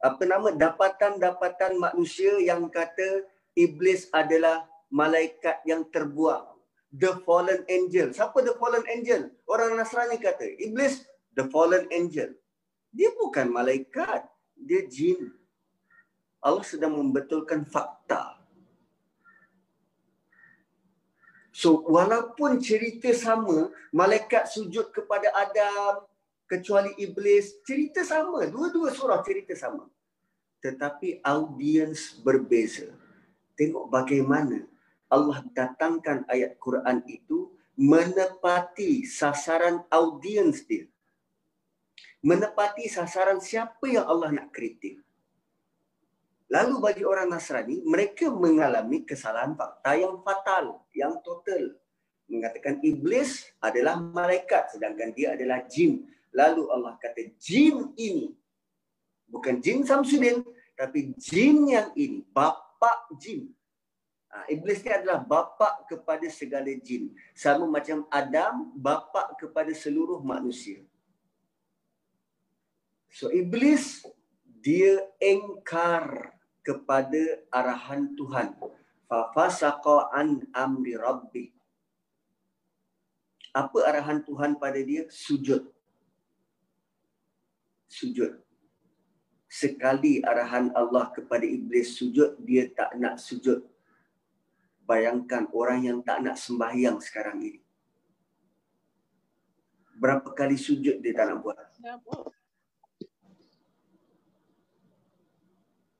Speaker 1: Apa nama? Dapatan-dapatan manusia yang kata iblis adalah malaikat yang terbuang. The fallen angel. Siapa the fallen angel? Orang Nasrani kata, iblis the fallen angel. Dia bukan malaikat. Dia jin. Allah sedang membetulkan fakta. So walaupun cerita sama, malaikat sujud kepada Adam kecuali iblis, cerita sama. Dua-dua surah cerita sama. Tetapi audiens berbeza. Tengok bagaimana Allah datangkan ayat Quran itu menepati sasaran audiens dia. Menepati sasaran siapa yang Allah nak kritik. Lalu bagi orang Nasrani, mereka mengalami kesalahan fakta yang fatal, yang total. Mengatakan iblis adalah malaikat sedangkan dia adalah jin. Lalu Allah kata jin ini, bukan jin Samsudin, tapi jin yang ini, bapa jin. Ha, iblis ni adalah bapa kepada segala jin. Sama macam Adam, bapa kepada seluruh manusia. So iblis, dia engkar kepada arahan Tuhan. Fafasaqa an amri rabbi. Apa arahan Tuhan pada dia? Sujud. Sujud. Sekali arahan Allah kepada iblis sujud, dia tak nak sujud. Bayangkan orang yang tak nak sembahyang sekarang ini. Berapa kali sujud dia tak nak buat?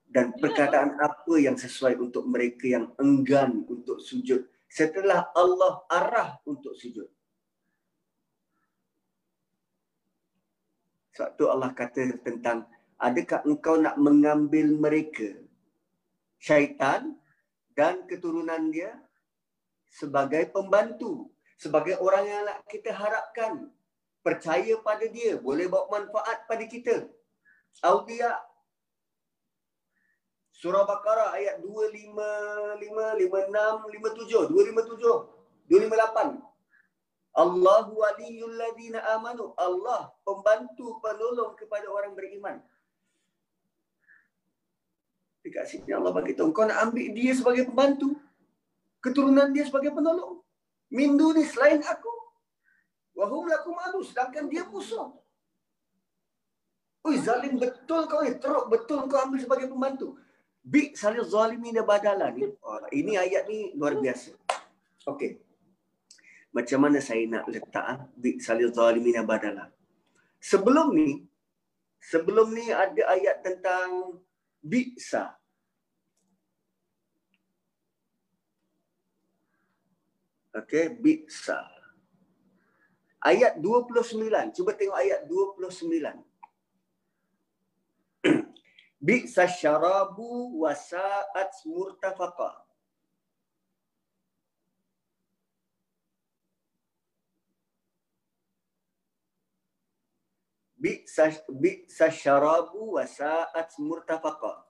Speaker 1: dan perkataan apa yang sesuai untuk mereka yang enggan untuk sujud setelah Allah arah untuk sujud. Sebab tu Allah kata tentang adakah engkau nak mengambil mereka syaitan dan keturunan dia sebagai pembantu, sebagai orang yang nak kita harapkan percaya pada dia, boleh bawa manfaat pada kita. Aulia Surah Baqarah ayat 255, 56, 57, 257, 258. Allahu waliyul ladina amanu. Allah pembantu penolong kepada orang beriman. Dekat sini Allah bagi tahu kau nak ambil dia sebagai pembantu. Keturunan dia sebagai penolong. Mindu ni selain aku. Wahum lakum adu sedangkan dia musuh. Oi zalim betul kau ni. Teruk betul kau ambil sebagai pembantu. Bi salil zalimin badala ni. Oh, ini ayat ni luar biasa. Okey. Macam mana saya nak letak ah bi salil zalimin badala? Sebelum ni sebelum ni ada ayat tentang bisa. Okey, bisa. Ayat 29. Cuba tengok ayat 29. bi'sa syarabu wa sa'at murtafaqa bi'sa bi'sa syarabu wa sa'at murtafaqa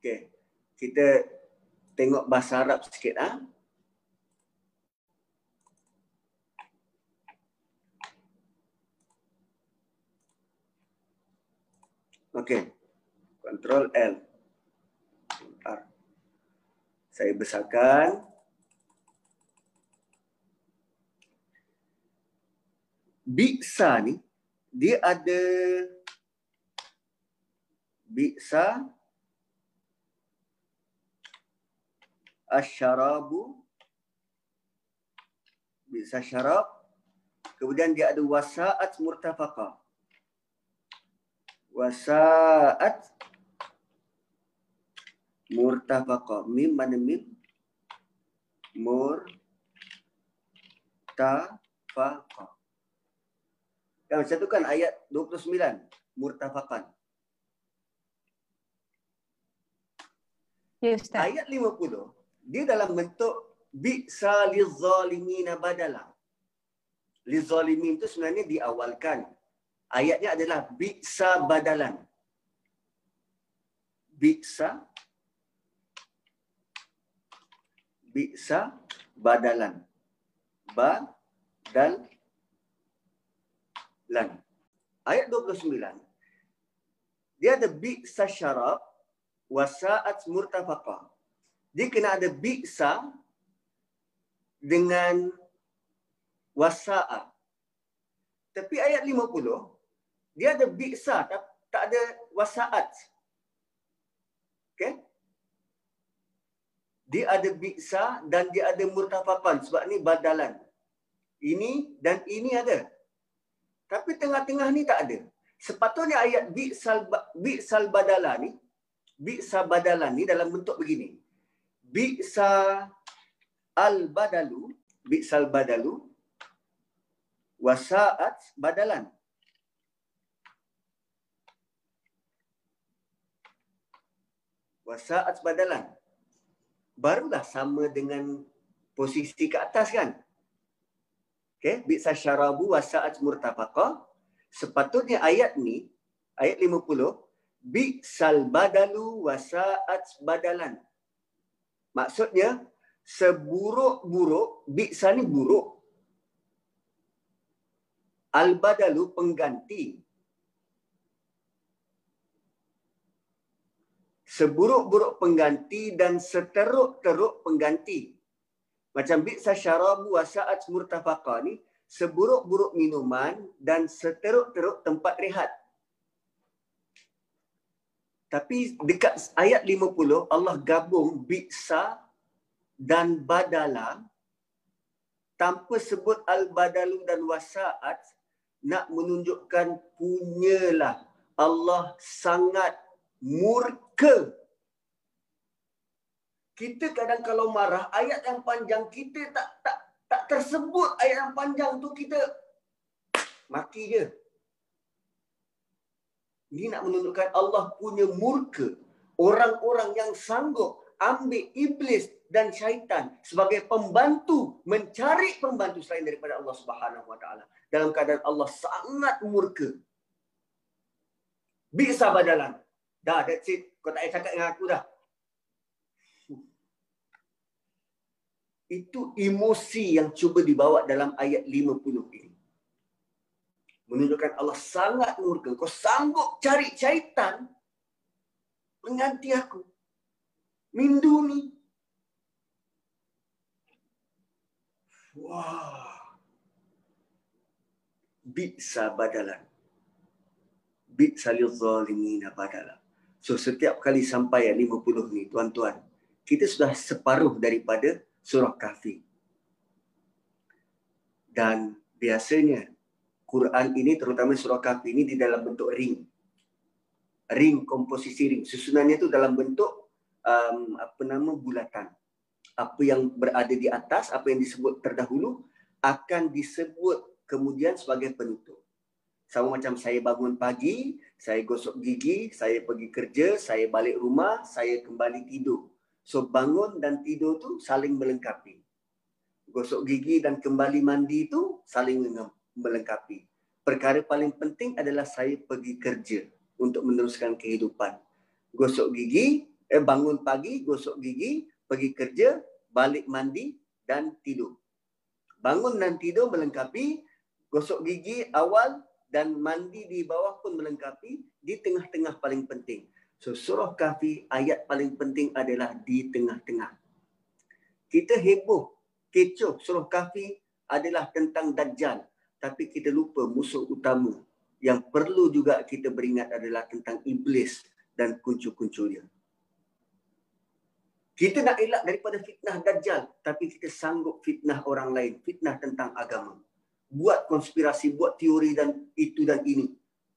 Speaker 1: Okey, kita tengok bahasa Arab sikit ah. Ha? Okey. Control L. Saya besarkan. Biksa ni, dia ada Biksa asyarabu bisa syarab kemudian dia ada wasaat murtafaqa wasaat murtafaqa mim mana mim murtafaqa yang satu kan ayat 29 murtafaqan
Speaker 2: Ya Ustaz.
Speaker 1: Ayat 50 dia dalam bentuk bi'sa lizalimina badala. Lizalimin itu sebenarnya diawalkan. Ayatnya adalah bi'sa badalan. Bi'sa bi'sa badalan. Ba dal lan. Ayat 29. Dia ada bi'sa syarab wasa'at murtafaqa. Dia kena ada bi'sa dengan wasa'a. Tapi ayat 50, dia ada bi'sa, tak, tak ada wasa'at. Okay? Dia ada bi'sa dan dia ada murtafaqan sebab ni badalan. Ini dan ini ada. Tapi tengah-tengah ni tak ada. Sepatutnya ayat bi'sal, bi'sal badala ni bi'sa badalan ni dalam bentuk begini. Bi'sa al-badalu, bi'sal badalu, wasa'at badalan. Wasa'at badalan. Barulah sama dengan posisi ke atas kan? Okay, bi'sa syarabu wasa'at murtafaqah. Sepatutnya ayat ni, ayat 50, bi'sal badalu wasa'at badalan. Maksudnya, seburuk-buruk, bi'sa ni buruk. Al-badalu pengganti. Seburuk-buruk pengganti dan seteruk-teruk pengganti. Macam bi'sa syarabu wasa'at murtafaqah ni, seburuk-buruk minuman dan seteruk-teruk tempat rehat. Tapi dekat ayat 50 Allah gabung bi'sa dan badala tanpa sebut al-badalu dan wasa'at nak menunjukkan punyalah Allah sangat murka. Kita kadang kalau marah ayat yang panjang kita tak tak tak tersebut ayat yang panjang tu kita maki je. Ini nak menunjukkan Allah punya murka. Orang-orang yang sanggup ambil iblis dan syaitan sebagai pembantu mencari pembantu selain daripada Allah Subhanahu Wa Taala dalam keadaan Allah sangat murka. Bisa badalan. Dah, that's it. Kau tak payah cakap dengan aku dah. Itu emosi yang cuba dibawa dalam ayat 50 ini menunjukkan Allah sangat murka. Kau sanggup cari syaitan mengganti aku. Mindu ni. Wah. Bi'sa badalan. Bi'sa lizalimina badalan. So setiap kali sampai yang 50 ni, tuan-tuan, kita sudah separuh daripada surah kafi. Dan biasanya Quran ini terutama surah Kahfi ini di dalam bentuk ring. Ring komposisi ring. Susunannya itu dalam bentuk um, apa nama bulatan. Apa yang berada di atas, apa yang disebut terdahulu akan disebut kemudian sebagai penutup. Sama macam saya bangun pagi, saya gosok gigi, saya pergi kerja, saya balik rumah, saya kembali tidur. So bangun dan tidur tu saling melengkapi. Gosok gigi dan kembali mandi tu saling melengkapi. Perkara paling penting adalah saya pergi kerja untuk meneruskan kehidupan. Gosok gigi, eh, bangun pagi, gosok gigi, pergi kerja, balik mandi dan tidur. Bangun dan tidur melengkapi, gosok gigi awal dan mandi di bawah pun melengkapi, di tengah-tengah paling penting. So surah kafi ayat paling penting adalah di tengah-tengah. Kita heboh, kecoh surah kafi adalah tentang Dajjal tapi kita lupa musuh utama yang perlu juga kita beringat adalah tentang iblis dan kuncu-kuncunya. Kita nak elak daripada fitnah dajjal tapi kita sanggup fitnah orang lain, fitnah tentang agama. Buat konspirasi, buat teori dan itu dan ini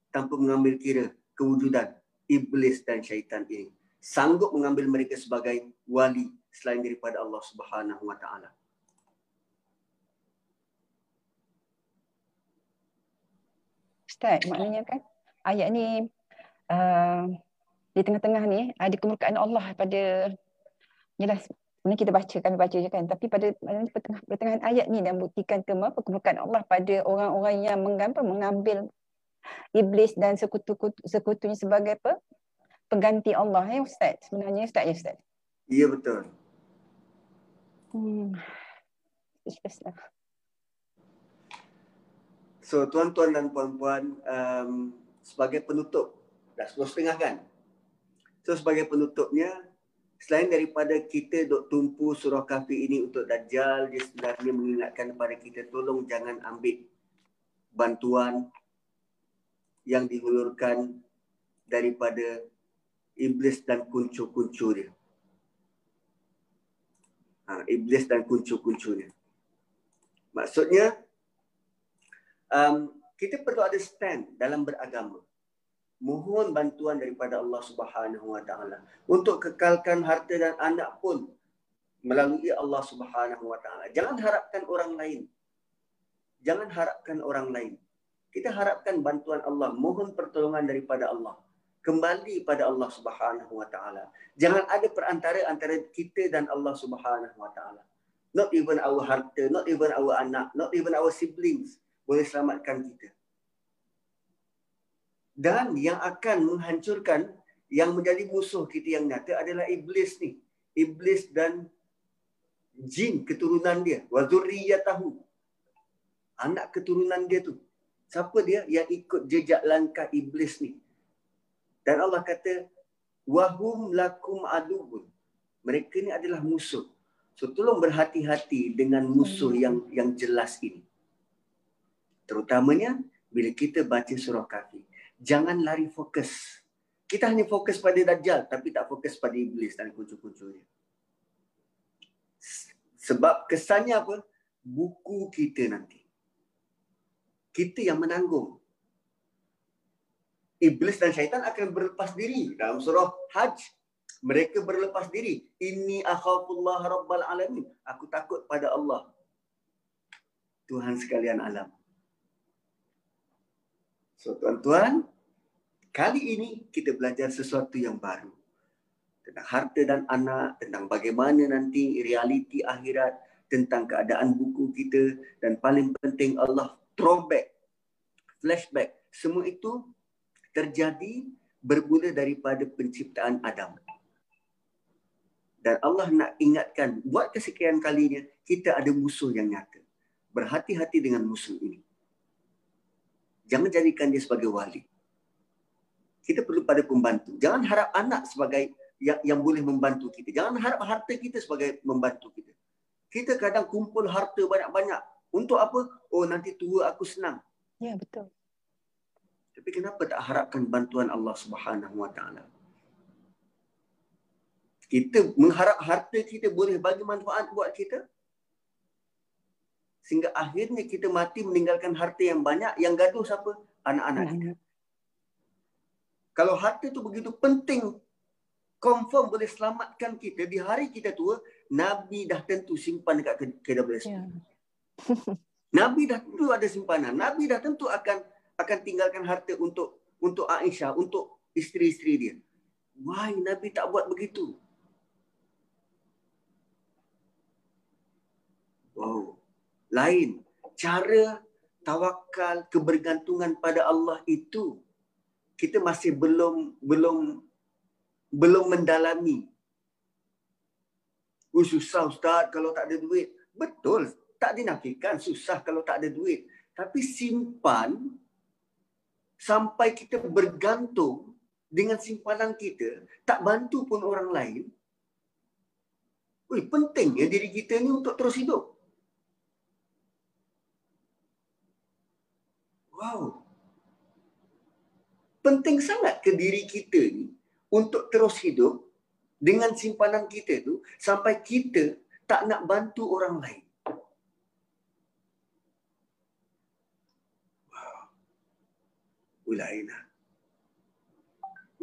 Speaker 1: tanpa mengambil kira kewujudan iblis dan syaitan ini. Sanggup mengambil mereka sebagai wali selain daripada Allah Subhanahu wa taala.
Speaker 2: Ustaz, maknanya kan ayat ni uh, di tengah-tengah ni ada kemurkaan Allah pada jelas ini kita baca kami baca je kan tapi pada pertengah, pertengahan ayat ni dan buktikan kemurkaan Allah pada orang-orang yang mengambil, mengambil iblis dan sekutu-sekutunya sebagai apa pengganti Allah ya ustaz sebenarnya ustaz ya ustaz
Speaker 1: iya betul
Speaker 2: hmm
Speaker 1: So tuan-tuan dan puan-puan um, sebagai penutup dah sepuluh setengah kan? So sebagai penutupnya selain daripada kita dok tumpu surah kafi ini untuk Dajjal dia sebenarnya mengingatkan kepada kita tolong jangan ambil bantuan yang dihulurkan daripada iblis dan kuncu-kuncu dia. Ha, iblis dan kuncu-kuncunya. Maksudnya um, kita perlu ada stand dalam beragama. Mohon bantuan daripada Allah Subhanahu Wa Taala untuk kekalkan harta dan anak pun melalui Allah Subhanahu Wa Taala. Jangan harapkan orang lain. Jangan harapkan orang lain. Kita harapkan bantuan Allah, mohon pertolongan daripada Allah. Kembali pada Allah Subhanahu Wa Taala. Jangan ada perantara antara kita dan Allah Subhanahu Wa Taala. Not even our harta, not even our anak, not even our siblings boleh selamatkan kita. Dan yang akan menghancurkan yang menjadi musuh kita yang nyata adalah iblis ni. Iblis dan jin keturunan dia. Wa tahu Anak keturunan dia tu. Siapa dia yang ikut jejak langkah iblis ni? Dan Allah kata, wahum lakum adubun. Mereka ni adalah musuh. So tolong berhati-hati dengan musuh hmm. yang yang jelas ini. Terutamanya bila kita baca surah kafi. Jangan lari fokus. Kita hanya fokus pada Dajjal tapi tak fokus pada Iblis dan kuncu-kuncunya. Sebab kesannya apa? Buku kita nanti. Kita yang menanggung. Iblis dan syaitan akan berlepas diri. Dalam surah Hajj, mereka berlepas diri. Ini akhafullah rabbal alamin. Aku takut pada Allah. Tuhan sekalian alam. So tuan-tuan, kali ini kita belajar sesuatu yang baru. Tentang harta dan anak, tentang bagaimana nanti realiti akhirat, tentang keadaan buku kita dan paling penting Allah throwback, flashback. Semua itu terjadi bermula daripada penciptaan Adam. Dan Allah nak ingatkan, buat kesekian kalinya, kita ada musuh yang nyata. Berhati-hati dengan musuh ini. Jangan jadikan dia sebagai wali. Kita perlu pada pembantu. Jangan harap anak sebagai yang, yang boleh membantu kita. Jangan harap harta kita sebagai membantu kita. Kita kadang kumpul harta banyak-banyak. Untuk apa? Oh nanti tua aku senang.
Speaker 2: Ya betul.
Speaker 1: Tapi kenapa tak harapkan bantuan Allah Subhanahu Wa Taala? Kita mengharap harta kita boleh bagi manfaat buat kita sehingga akhirnya kita mati meninggalkan harta yang banyak yang gaduh siapa anak-anak kita kalau harta itu begitu penting confirm boleh selamatkan kita. Di hari kita tua nabi dah tentu simpan dekat KWS yeah. nabi dah tentu ada simpanan. Nabi dah tentu akan akan tinggalkan harta untuk untuk Aisyah untuk isteri-isteri dia. Why nabi tak buat begitu? Wow. Lain. Cara tawakal kebergantungan pada Allah itu kita masih belum belum belum mendalami. Oh, susah Ustaz kalau tak ada duit. Betul, tak dinafikan susah kalau tak ada duit. Tapi simpan sampai kita bergantung dengan simpanan kita, tak bantu pun orang lain. Ui, penting ya diri kita ni untuk terus hidup. Wow. Penting sangat ke diri kita ni untuk terus hidup dengan simpanan kita tu sampai kita tak nak bantu orang lain. Wow. Lain lah.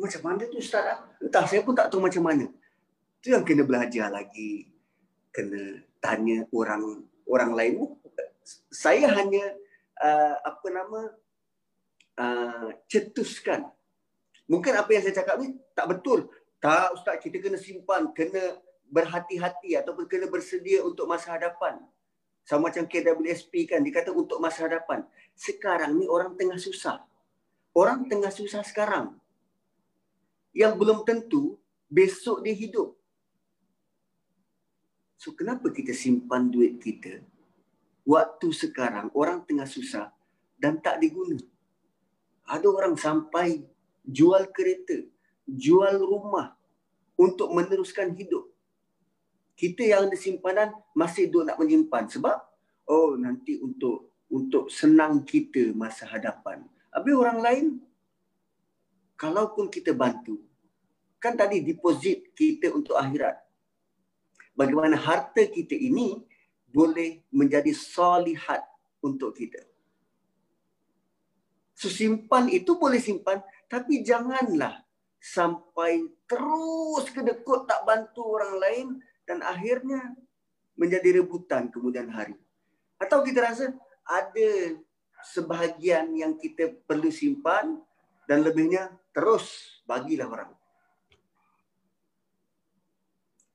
Speaker 1: Macam mana tu Ustaz? Entah, saya pun tak tahu macam mana. Tu yang kena belajar lagi. Kena tanya orang orang lain. Saya hanya uh, apa nama uh, cetuskan. Mungkin apa yang saya cakap ni tak betul. Tak Ustaz, kita kena simpan, kena berhati-hati ataupun kena bersedia untuk masa hadapan. Sama macam KWSP kan, dia kata untuk masa hadapan. Sekarang ni orang tengah susah. Orang tengah susah sekarang yang belum tentu besok dia hidup. So kenapa kita simpan duit kita waktu sekarang orang tengah susah dan tak diguna? Ada orang sampai jual kereta, jual rumah untuk meneruskan hidup. Kita yang ada simpanan masih duk nak menyimpan sebab oh nanti untuk untuk senang kita masa hadapan. Habis orang lain kalaupun kita bantu, kan tadi deposit kita untuk akhirat. Bagaimana harta kita ini boleh menjadi solihat untuk kita. So, simpan itu boleh simpan, tapi janganlah sampai terus kedekut tak bantu orang lain dan akhirnya menjadi rebutan kemudian hari. Atau kita rasa ada sebahagian yang kita perlu simpan dan lebihnya terus bagilah orang.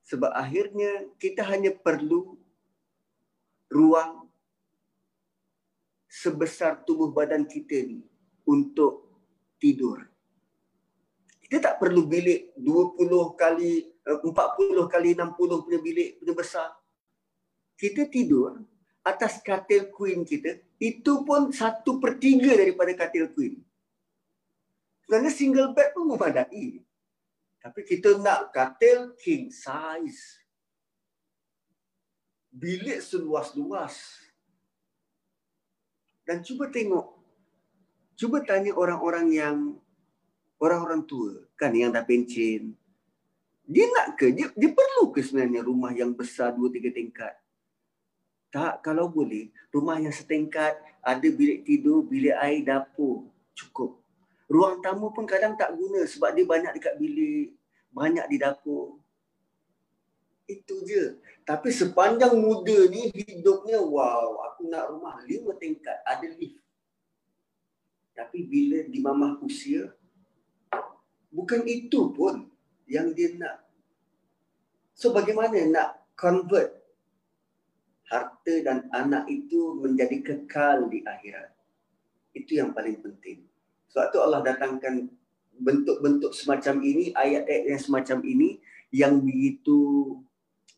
Speaker 1: Sebab akhirnya kita hanya perlu ruang sebesar tubuh badan kita ni untuk tidur. Kita tak perlu bilik 20 kali, 40 eh, kali 60 punya bilik punya besar. Kita tidur atas katil queen kita, itu pun satu per tiga daripada katil queen. Sebenarnya single bed pun memadai. Tapi kita nak katil king size. Bilik seluas-luas. Dan cuba tengok. Cuba tanya orang-orang yang orang-orang tua kan yang dah pencen. Dia nak ke? Dia, dia perlu ke sebenarnya rumah yang besar dua tiga tingkat? Tak, kalau boleh, rumah yang setingkat, ada bilik tidur, bilik air, dapur, cukup. Ruang tamu pun kadang tak guna sebab dia banyak dekat bilik, banyak di dapur. Itu je. Tapi sepanjang muda ni hidupnya, wow, aku nak rumah lima tingkat, ada lift. Tapi bila di mamah usia, bukan itu pun yang dia nak. So bagaimana nak convert harta dan anak itu menjadi kekal di akhirat. Itu yang paling penting. Sebab tu Allah datangkan bentuk-bentuk semacam ini, ayat-ayat yang semacam ini yang begitu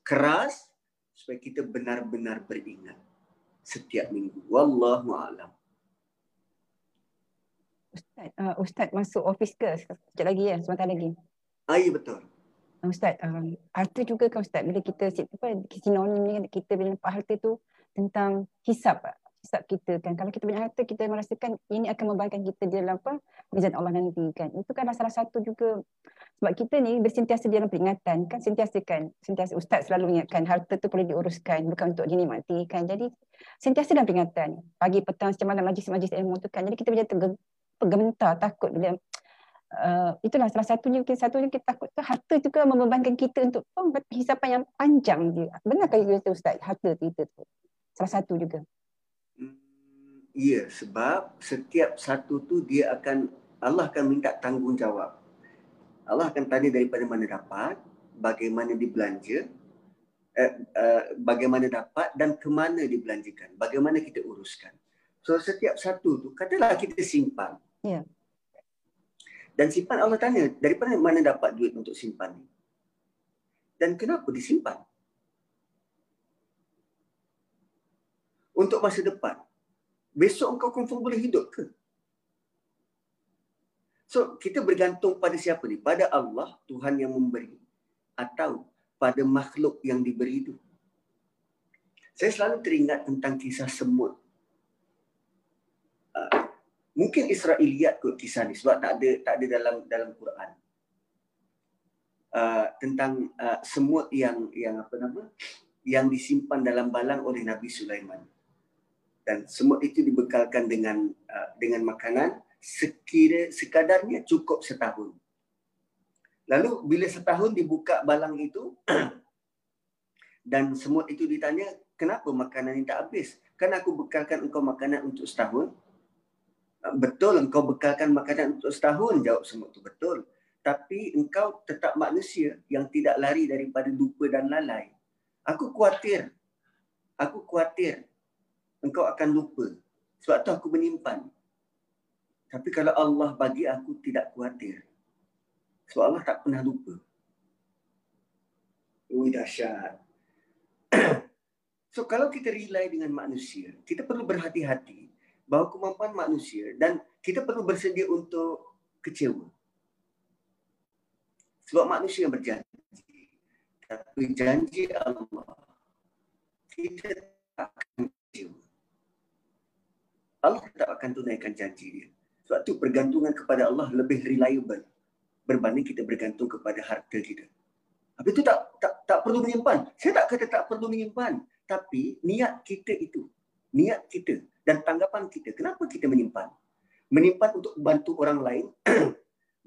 Speaker 1: keras supaya kita benar-benar beringat setiap minggu. Wallahu a'lam.
Speaker 2: Ustaz, uh, Ustaz masuk office ke? Sekejap lagi ya, sebentar lagi.
Speaker 1: Ah, ya, betul.
Speaker 2: Ustaz, um, harta juga kan Ustaz, bila kita apa, sinonim ni kita bila nampak harta tu tentang hisap, hisap kita kan. Kalau kita punya harta, kita merasakan ini akan membantu kita di dalam apa, mizan Allah nanti kan. Itu kan salah satu juga, sebab kita ni bersentiasa dalam peringatan kan, sentiasa kan, sentiasa Ustaz selalu ingatkan harta tu perlu diuruskan, bukan untuk dinikmati kan. Jadi, sentiasa dalam peringatan. Pagi, petang, macam mana majlis-majlis ilmu tu kan. Jadi kita menjadi tergementar, takut bila uh, itulah salah satunya mungkin satunya kita takut tu harta juga membebankan kita untuk oh, hisapan yang panjang dia. Benarkah itu Ustaz harta kita tu? Salah satu juga.
Speaker 1: Hmm, ya, sebab setiap satu tu dia akan Allah akan minta tanggungjawab. Allah akan tanya daripada mana dapat, bagaimana dibelanja, eh, uh, bagaimana dapat dan ke mana dibelanjakan, bagaimana kita uruskan. So setiap satu tu katalah kita simpan.
Speaker 2: Ya. Yeah.
Speaker 1: Dan simpan Allah tanya, daripada mana dapat duit untuk simpan ni? Dan kenapa disimpan? Untuk masa depan. Besok engkau confirm boleh hidup ke? So, kita bergantung pada siapa ni? Pada Allah, Tuhan yang memberi. Atau pada makhluk yang diberi itu. Saya selalu teringat tentang kisah semut mungkin Israiliyat kot kisah ni sebab tak ada tak ada dalam dalam Quran. uh, tentang uh, semut yang yang apa nama yang disimpan dalam balang oleh Nabi Sulaiman. Dan semut itu dibekalkan dengan uh, dengan makanan sekira sekadarnya cukup setahun. Lalu bila setahun dibuka balang itu dan semut itu ditanya, kenapa makanan ini tak habis? Kan aku bekalkan engkau makanan untuk setahun. Betul engkau bekalkan makanan untuk setahun, jawab semut itu betul. Tapi engkau tetap manusia yang tidak lari daripada lupa dan lalai. Aku khawatir. Aku khawatir engkau akan lupa. Sebab tu aku menyimpan. Tapi kalau Allah bagi aku tidak khawatir. Sebab Allah tak pernah lupa. Ui dahsyat. so kalau kita rely dengan manusia, kita perlu berhati-hati bahawa kemampuan manusia dan kita perlu bersedia untuk kecewa. Sebab manusia yang berjanji. Tapi janji Allah, kita tak akan kecewa. Allah tak akan tunaikan janji dia. Sebab tu pergantungan kepada Allah lebih reliable berbanding kita bergantung kepada harta kita. Habis itu tak, tak tak perlu menyimpan. Saya tak kata tak perlu menyimpan. Tapi niat kita itu. Niat kita dan tanggapan kita. Kenapa kita menyimpan? Menyimpan untuk bantu orang lain.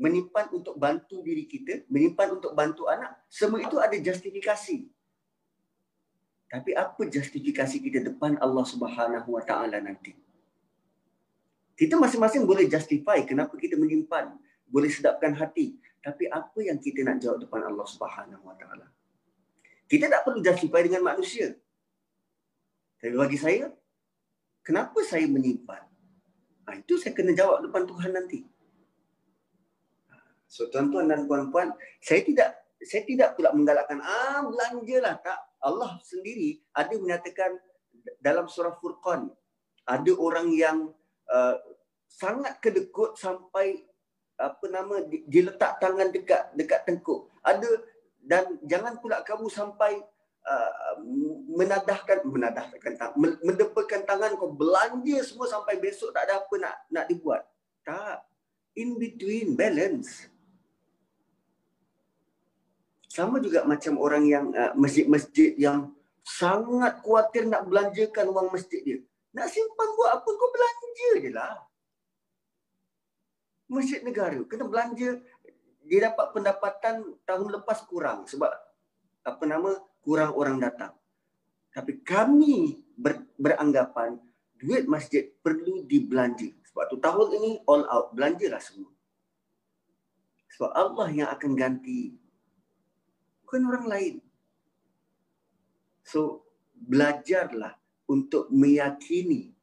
Speaker 1: menyimpan untuk bantu diri kita. Menyimpan untuk bantu anak. Semua itu ada justifikasi. Tapi apa justifikasi kita depan Allah Subhanahu Wa Taala nanti? Kita masing-masing boleh justify kenapa kita menyimpan, boleh sedapkan hati. Tapi apa yang kita nak jawab depan Allah Subhanahu Wa Taala? Kita tak perlu justify dengan manusia. Tapi bagi saya, kenapa saya menyimpan? Ha, itu saya kena jawab depan Tuhan nanti. So tuan-tuan dan puan-puan, saya tidak saya tidak pula menggalakkan ah belanjalah tak. Allah sendiri ada menyatakan dalam surah Furqan ada orang yang uh, sangat kedekut sampai apa nama diletak tangan dekat dekat tengkuk. Ada dan jangan pula kamu sampai uh, menadahkan menadahkan mendepakan tangan kau belanja semua sampai besok tak ada apa nak nak dibuat. Tak. In between balance. Sama juga macam orang yang uh, masjid-masjid yang sangat khawatir nak belanjakan wang masjid dia. Nak simpan buat apa kau belanja je lah masjid negara kena belanja dia dapat pendapatan tahun lepas kurang sebab apa nama kurang orang datang tapi kami ber, beranggapan duit masjid perlu dibelanja sebab tu tahun ini all out belanjalah semua sebab Allah yang akan ganti bukan orang lain so belajarlah untuk meyakini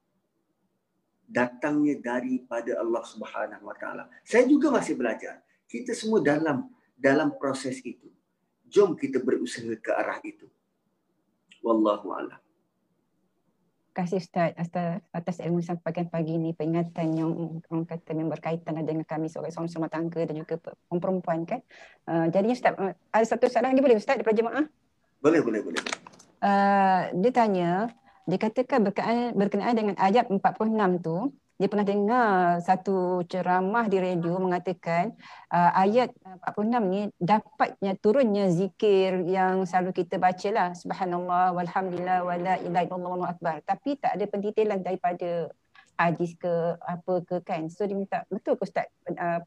Speaker 1: datangnya daripada Allah Subhanahu Wa Taala. Saya juga masih belajar. Kita semua dalam dalam proses itu. Jom kita berusaha ke arah itu. Wallahu a'lam.
Speaker 2: Terima kasih Ustaz atas, atas ilmu sampaikan pagi ini peringatan yang orang kata yang berkaitan dengan kami sebagai seorang rumah tangga dan juga perempuan kan. Uh, jadinya Ustaz uh, ada satu soalan lagi boleh Ustaz daripada jemaah?
Speaker 1: Boleh boleh boleh.
Speaker 2: Uh, dia tanya dikatakan berkenaan, berkenaan dengan ayat 46 tu dia pernah dengar satu ceramah di radio mengatakan uh, ayat 46 ni dapatnya turunnya zikir yang selalu kita baca lah subhanallah walhamdulillah wala ilaha illallah wallahu akbar. Tapi tak ada pendetailan daripada hadis ke apa ke kan. So dia minta betul ke ustaz uh,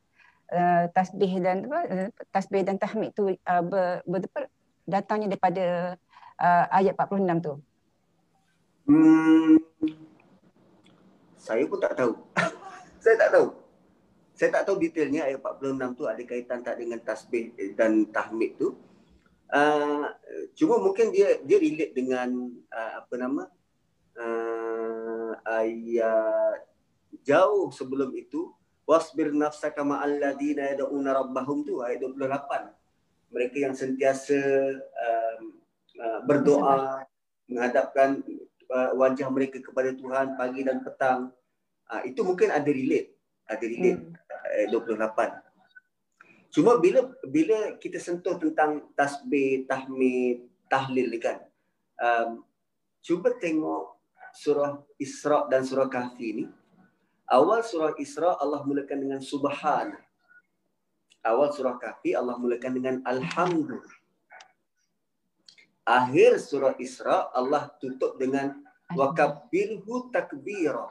Speaker 2: uh, tasbih dan uh, tasbih dan tahmid tu uh, ber, ber, datangnya daripada uh, ayat 46 tu?
Speaker 1: Hmm, saya pun tak tahu. saya tak tahu. Saya tak tahu detailnya ayat 46 tu ada kaitan tak dengan tasbih dan tahmid tu. Uh, cuma mungkin dia dia relate dengan uh, apa nama uh, ayat jauh sebelum itu wasbir nafsaka ma'al ladina yad'una rabbahum tu ayat 28 mereka yang sentiasa uh, uh, berdoa menghadapkan uh, wajah mereka kepada Tuhan pagi dan petang. Uh, itu mungkin ada relate. Ada relate hmm. uh, 28. Cuma bila bila kita sentuh tentang tasbih, tahmid, tahlil kan. Um, cuba tengok surah Isra dan surah Kahfi ni. Awal surah Isra Allah mulakan dengan subhan. Awal surah Kahfi Allah mulakan dengan Alhamdulillah. Akhir surah Isra Allah tutup dengan Wakabbirhu takbira.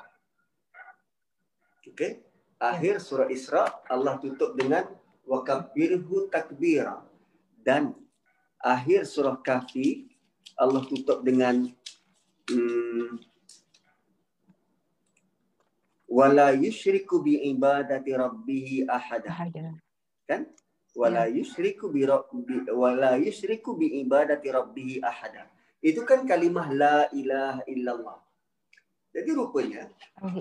Speaker 1: Okay. Akhir surah Isra Allah tutup dengan Wakabbirhu takbira. Dan akhir surah Kahfi Allah tutup dengan hmm, wala yusyriku bi ibadati rabbih ahada. Kan? Wala ya. yusyriku bi rabbi wala yusyriku bi ibadati rabbih ahada. Itu kan kalimah la ilaha illallah. Jadi rupanya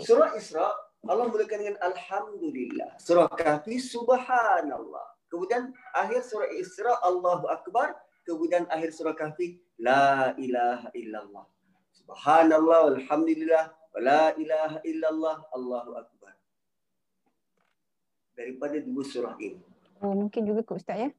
Speaker 1: surah Isra Allah mulakan dengan alhamdulillah. Surah Kahfi subhanallah. Kemudian akhir surah Isra Allahu akbar, kemudian akhir surah Kahfi la ilaha illallah. Subhanallah alhamdulillah La ilaha illallah Allahu Akbar. Daripada dua surah ini.
Speaker 2: Oh, mungkin juga kot Ustaz ya.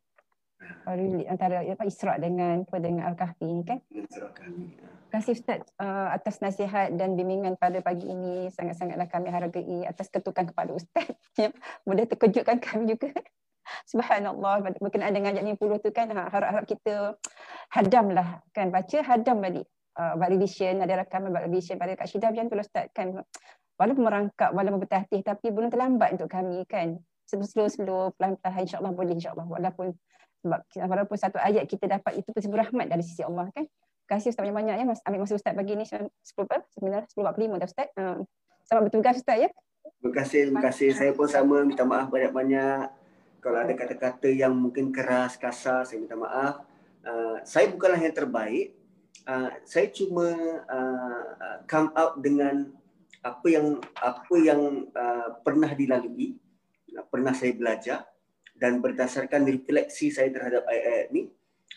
Speaker 2: Uh, antara apa Isra dengan apa dengan Al-Kahfi ini kan? Kahfi. Terima kasih Ustaz uh, atas nasihat dan bimbingan pada pagi ini. Sangat-sangatlah kami hargai atas ketukan kepada Ustaz yang boleh terkejutkan kami juga. Subhanallah berkenaan dengan ayat 50 tu kan ha, harap-harap kita hadamlah kan baca hadam balik uh, revision, ada rakaman buat revision pada Kak Syida macam tu lah Ustaz kan. Walaupun merangkap, walaupun bertatih tapi belum terlambat untuk kami kan. Slow-slow, pelan-pelan insyaAllah boleh insyaAllah. Walaupun sebab walaupun satu ayat kita dapat itu pun rahmat dari sisi Allah kan. Terima kasih Ustaz banyak-banyak ya. Mas, ambil masa Ustaz pagi ni 10 apa? 10.45 dah Ustaz. Uh, selamat bertugas Ustaz ya.
Speaker 1: Terima kasih, terima kasih. Saya pun sama minta maaf banyak-banyak. Kalau ada kata-kata yang mungkin keras, kasar, saya minta maaf. Uh, saya bukanlah yang terbaik, uh, saya cuma uh, come out dengan apa yang apa yang uh, pernah dilalui pernah saya belajar dan berdasarkan refleksi saya terhadap ayat-ayat ni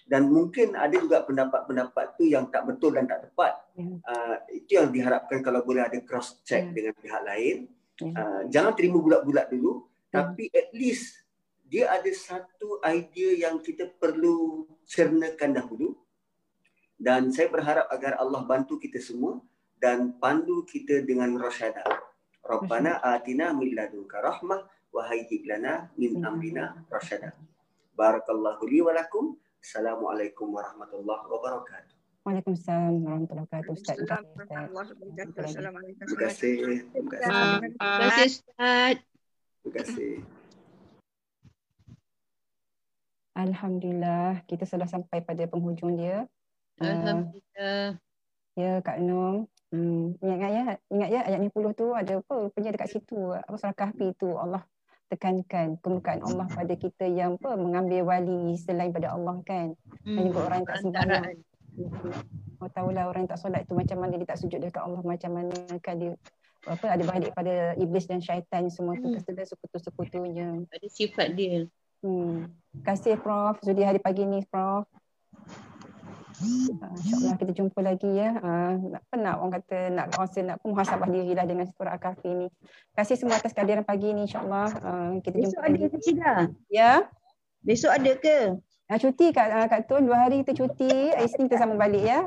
Speaker 1: dan mungkin ada juga pendapat-pendapat tu yang tak betul dan tak tepat uh, itu yang diharapkan kalau boleh ada cross check yeah. dengan pihak lain uh, jangan terima bulat-bulat dulu yeah. tapi at least dia ada satu idea yang kita perlu cernakan dahulu dan saya berharap agar Allah bantu kita semua dan pandu kita dengan rasyadah. Rabbana atina min ladunka rahmah wa hayyi lana min amrina rasyadah. Barakallahu li wa lakum. Assalamualaikum warahmatullahi wabarakatuh.
Speaker 2: Waalaikumsalam warahmatullahi wabarakatuh. Ustaz.
Speaker 1: Terima kasih. Terima
Speaker 3: kasih. Ustaz.
Speaker 1: Terima kasih.
Speaker 2: Alhamdulillah, kita sudah sampai pada penghujung dia.
Speaker 3: Alhamdulillah.
Speaker 2: Uh, ya Kak Nur. Hmm, ingat ya, ingat ya ayat 50 tu ada apa punya dekat situ apa surah kahfi tu Allah tekankan kemuliaan Allah pada kita yang apa mengambil wali selain pada Allah kan. Hmm. Dan juga orang yang tak sembahyang. Oh tahulah orang yang tak solat tu macam mana dia tak sujud dekat Allah macam mana kan dia apa ada balik pada iblis dan syaitan semua tu hmm. kesedar sekutu-sekutunya.
Speaker 3: Ada sifat dia.
Speaker 2: Hmm. Terima kasih Prof. Sudi hari pagi ni Prof. Uh, InsyaAllah kita jumpa lagi ya. Uh, nak penat orang kata nak rasa nak muhasabah diri lah dengan surah Al-Kahfi ni. Terima kasih semua atas kehadiran pagi ni insyaAllah. Uh, kita
Speaker 3: Besok
Speaker 2: jumpa
Speaker 3: ada
Speaker 2: lagi.
Speaker 3: ke
Speaker 2: Ya.
Speaker 3: Besok ada ke?
Speaker 2: Uh, cuti Kak, uh, Kak Tun. Dua hari kita cuti. Isnin kita sama balik ya.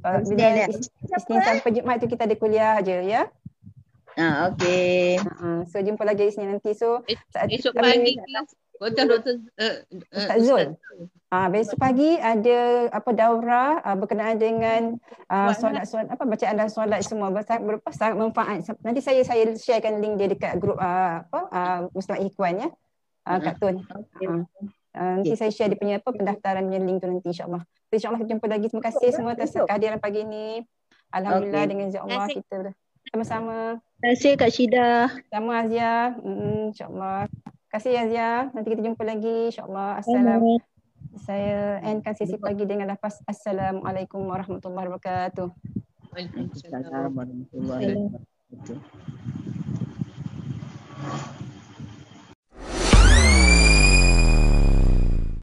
Speaker 2: Uh, bila Isnin sampai Jumat tu kita ada kuliah je ya.
Speaker 3: Ah, okay.
Speaker 2: Uh, so jumpa lagi Isnin nanti. So,
Speaker 3: Esok pagi kelas Doktor Doktor uh,
Speaker 2: uh, Ustaz Zul. Ah besok pagi ada apa daurah uh, berkenaan dengan uh, solat solat apa bacaan dan solat semua sangat berapa sangat manfaat. Nanti saya saya sharekan link dia dekat grup uh, apa uh, Muslim Ikhwan ya. Uh, Kak Tun. Okay. Uh, uh, nanti saya share dia punya apa pendaftaran punya link tu nanti insya-Allah. So, insya-Allah kita jumpa lagi. Terima kasih semua atas kehadiran pagi ini. Alhamdulillah okay. dengan izin Allah kita sama-sama.
Speaker 3: Terima kasih Kak Syida.
Speaker 2: Sama Azia. Hmm, insya-Allah kasih Azia. Nanti kita jumpa lagi. InsyaAllah. Assalamualaikum. Saya endkan sesi pagi dengan lafaz Assalamualaikum warahmatullahi wabarakatuh.
Speaker 3: Waalaikumsalam warahmatullahi wabarakatuh. Thank you.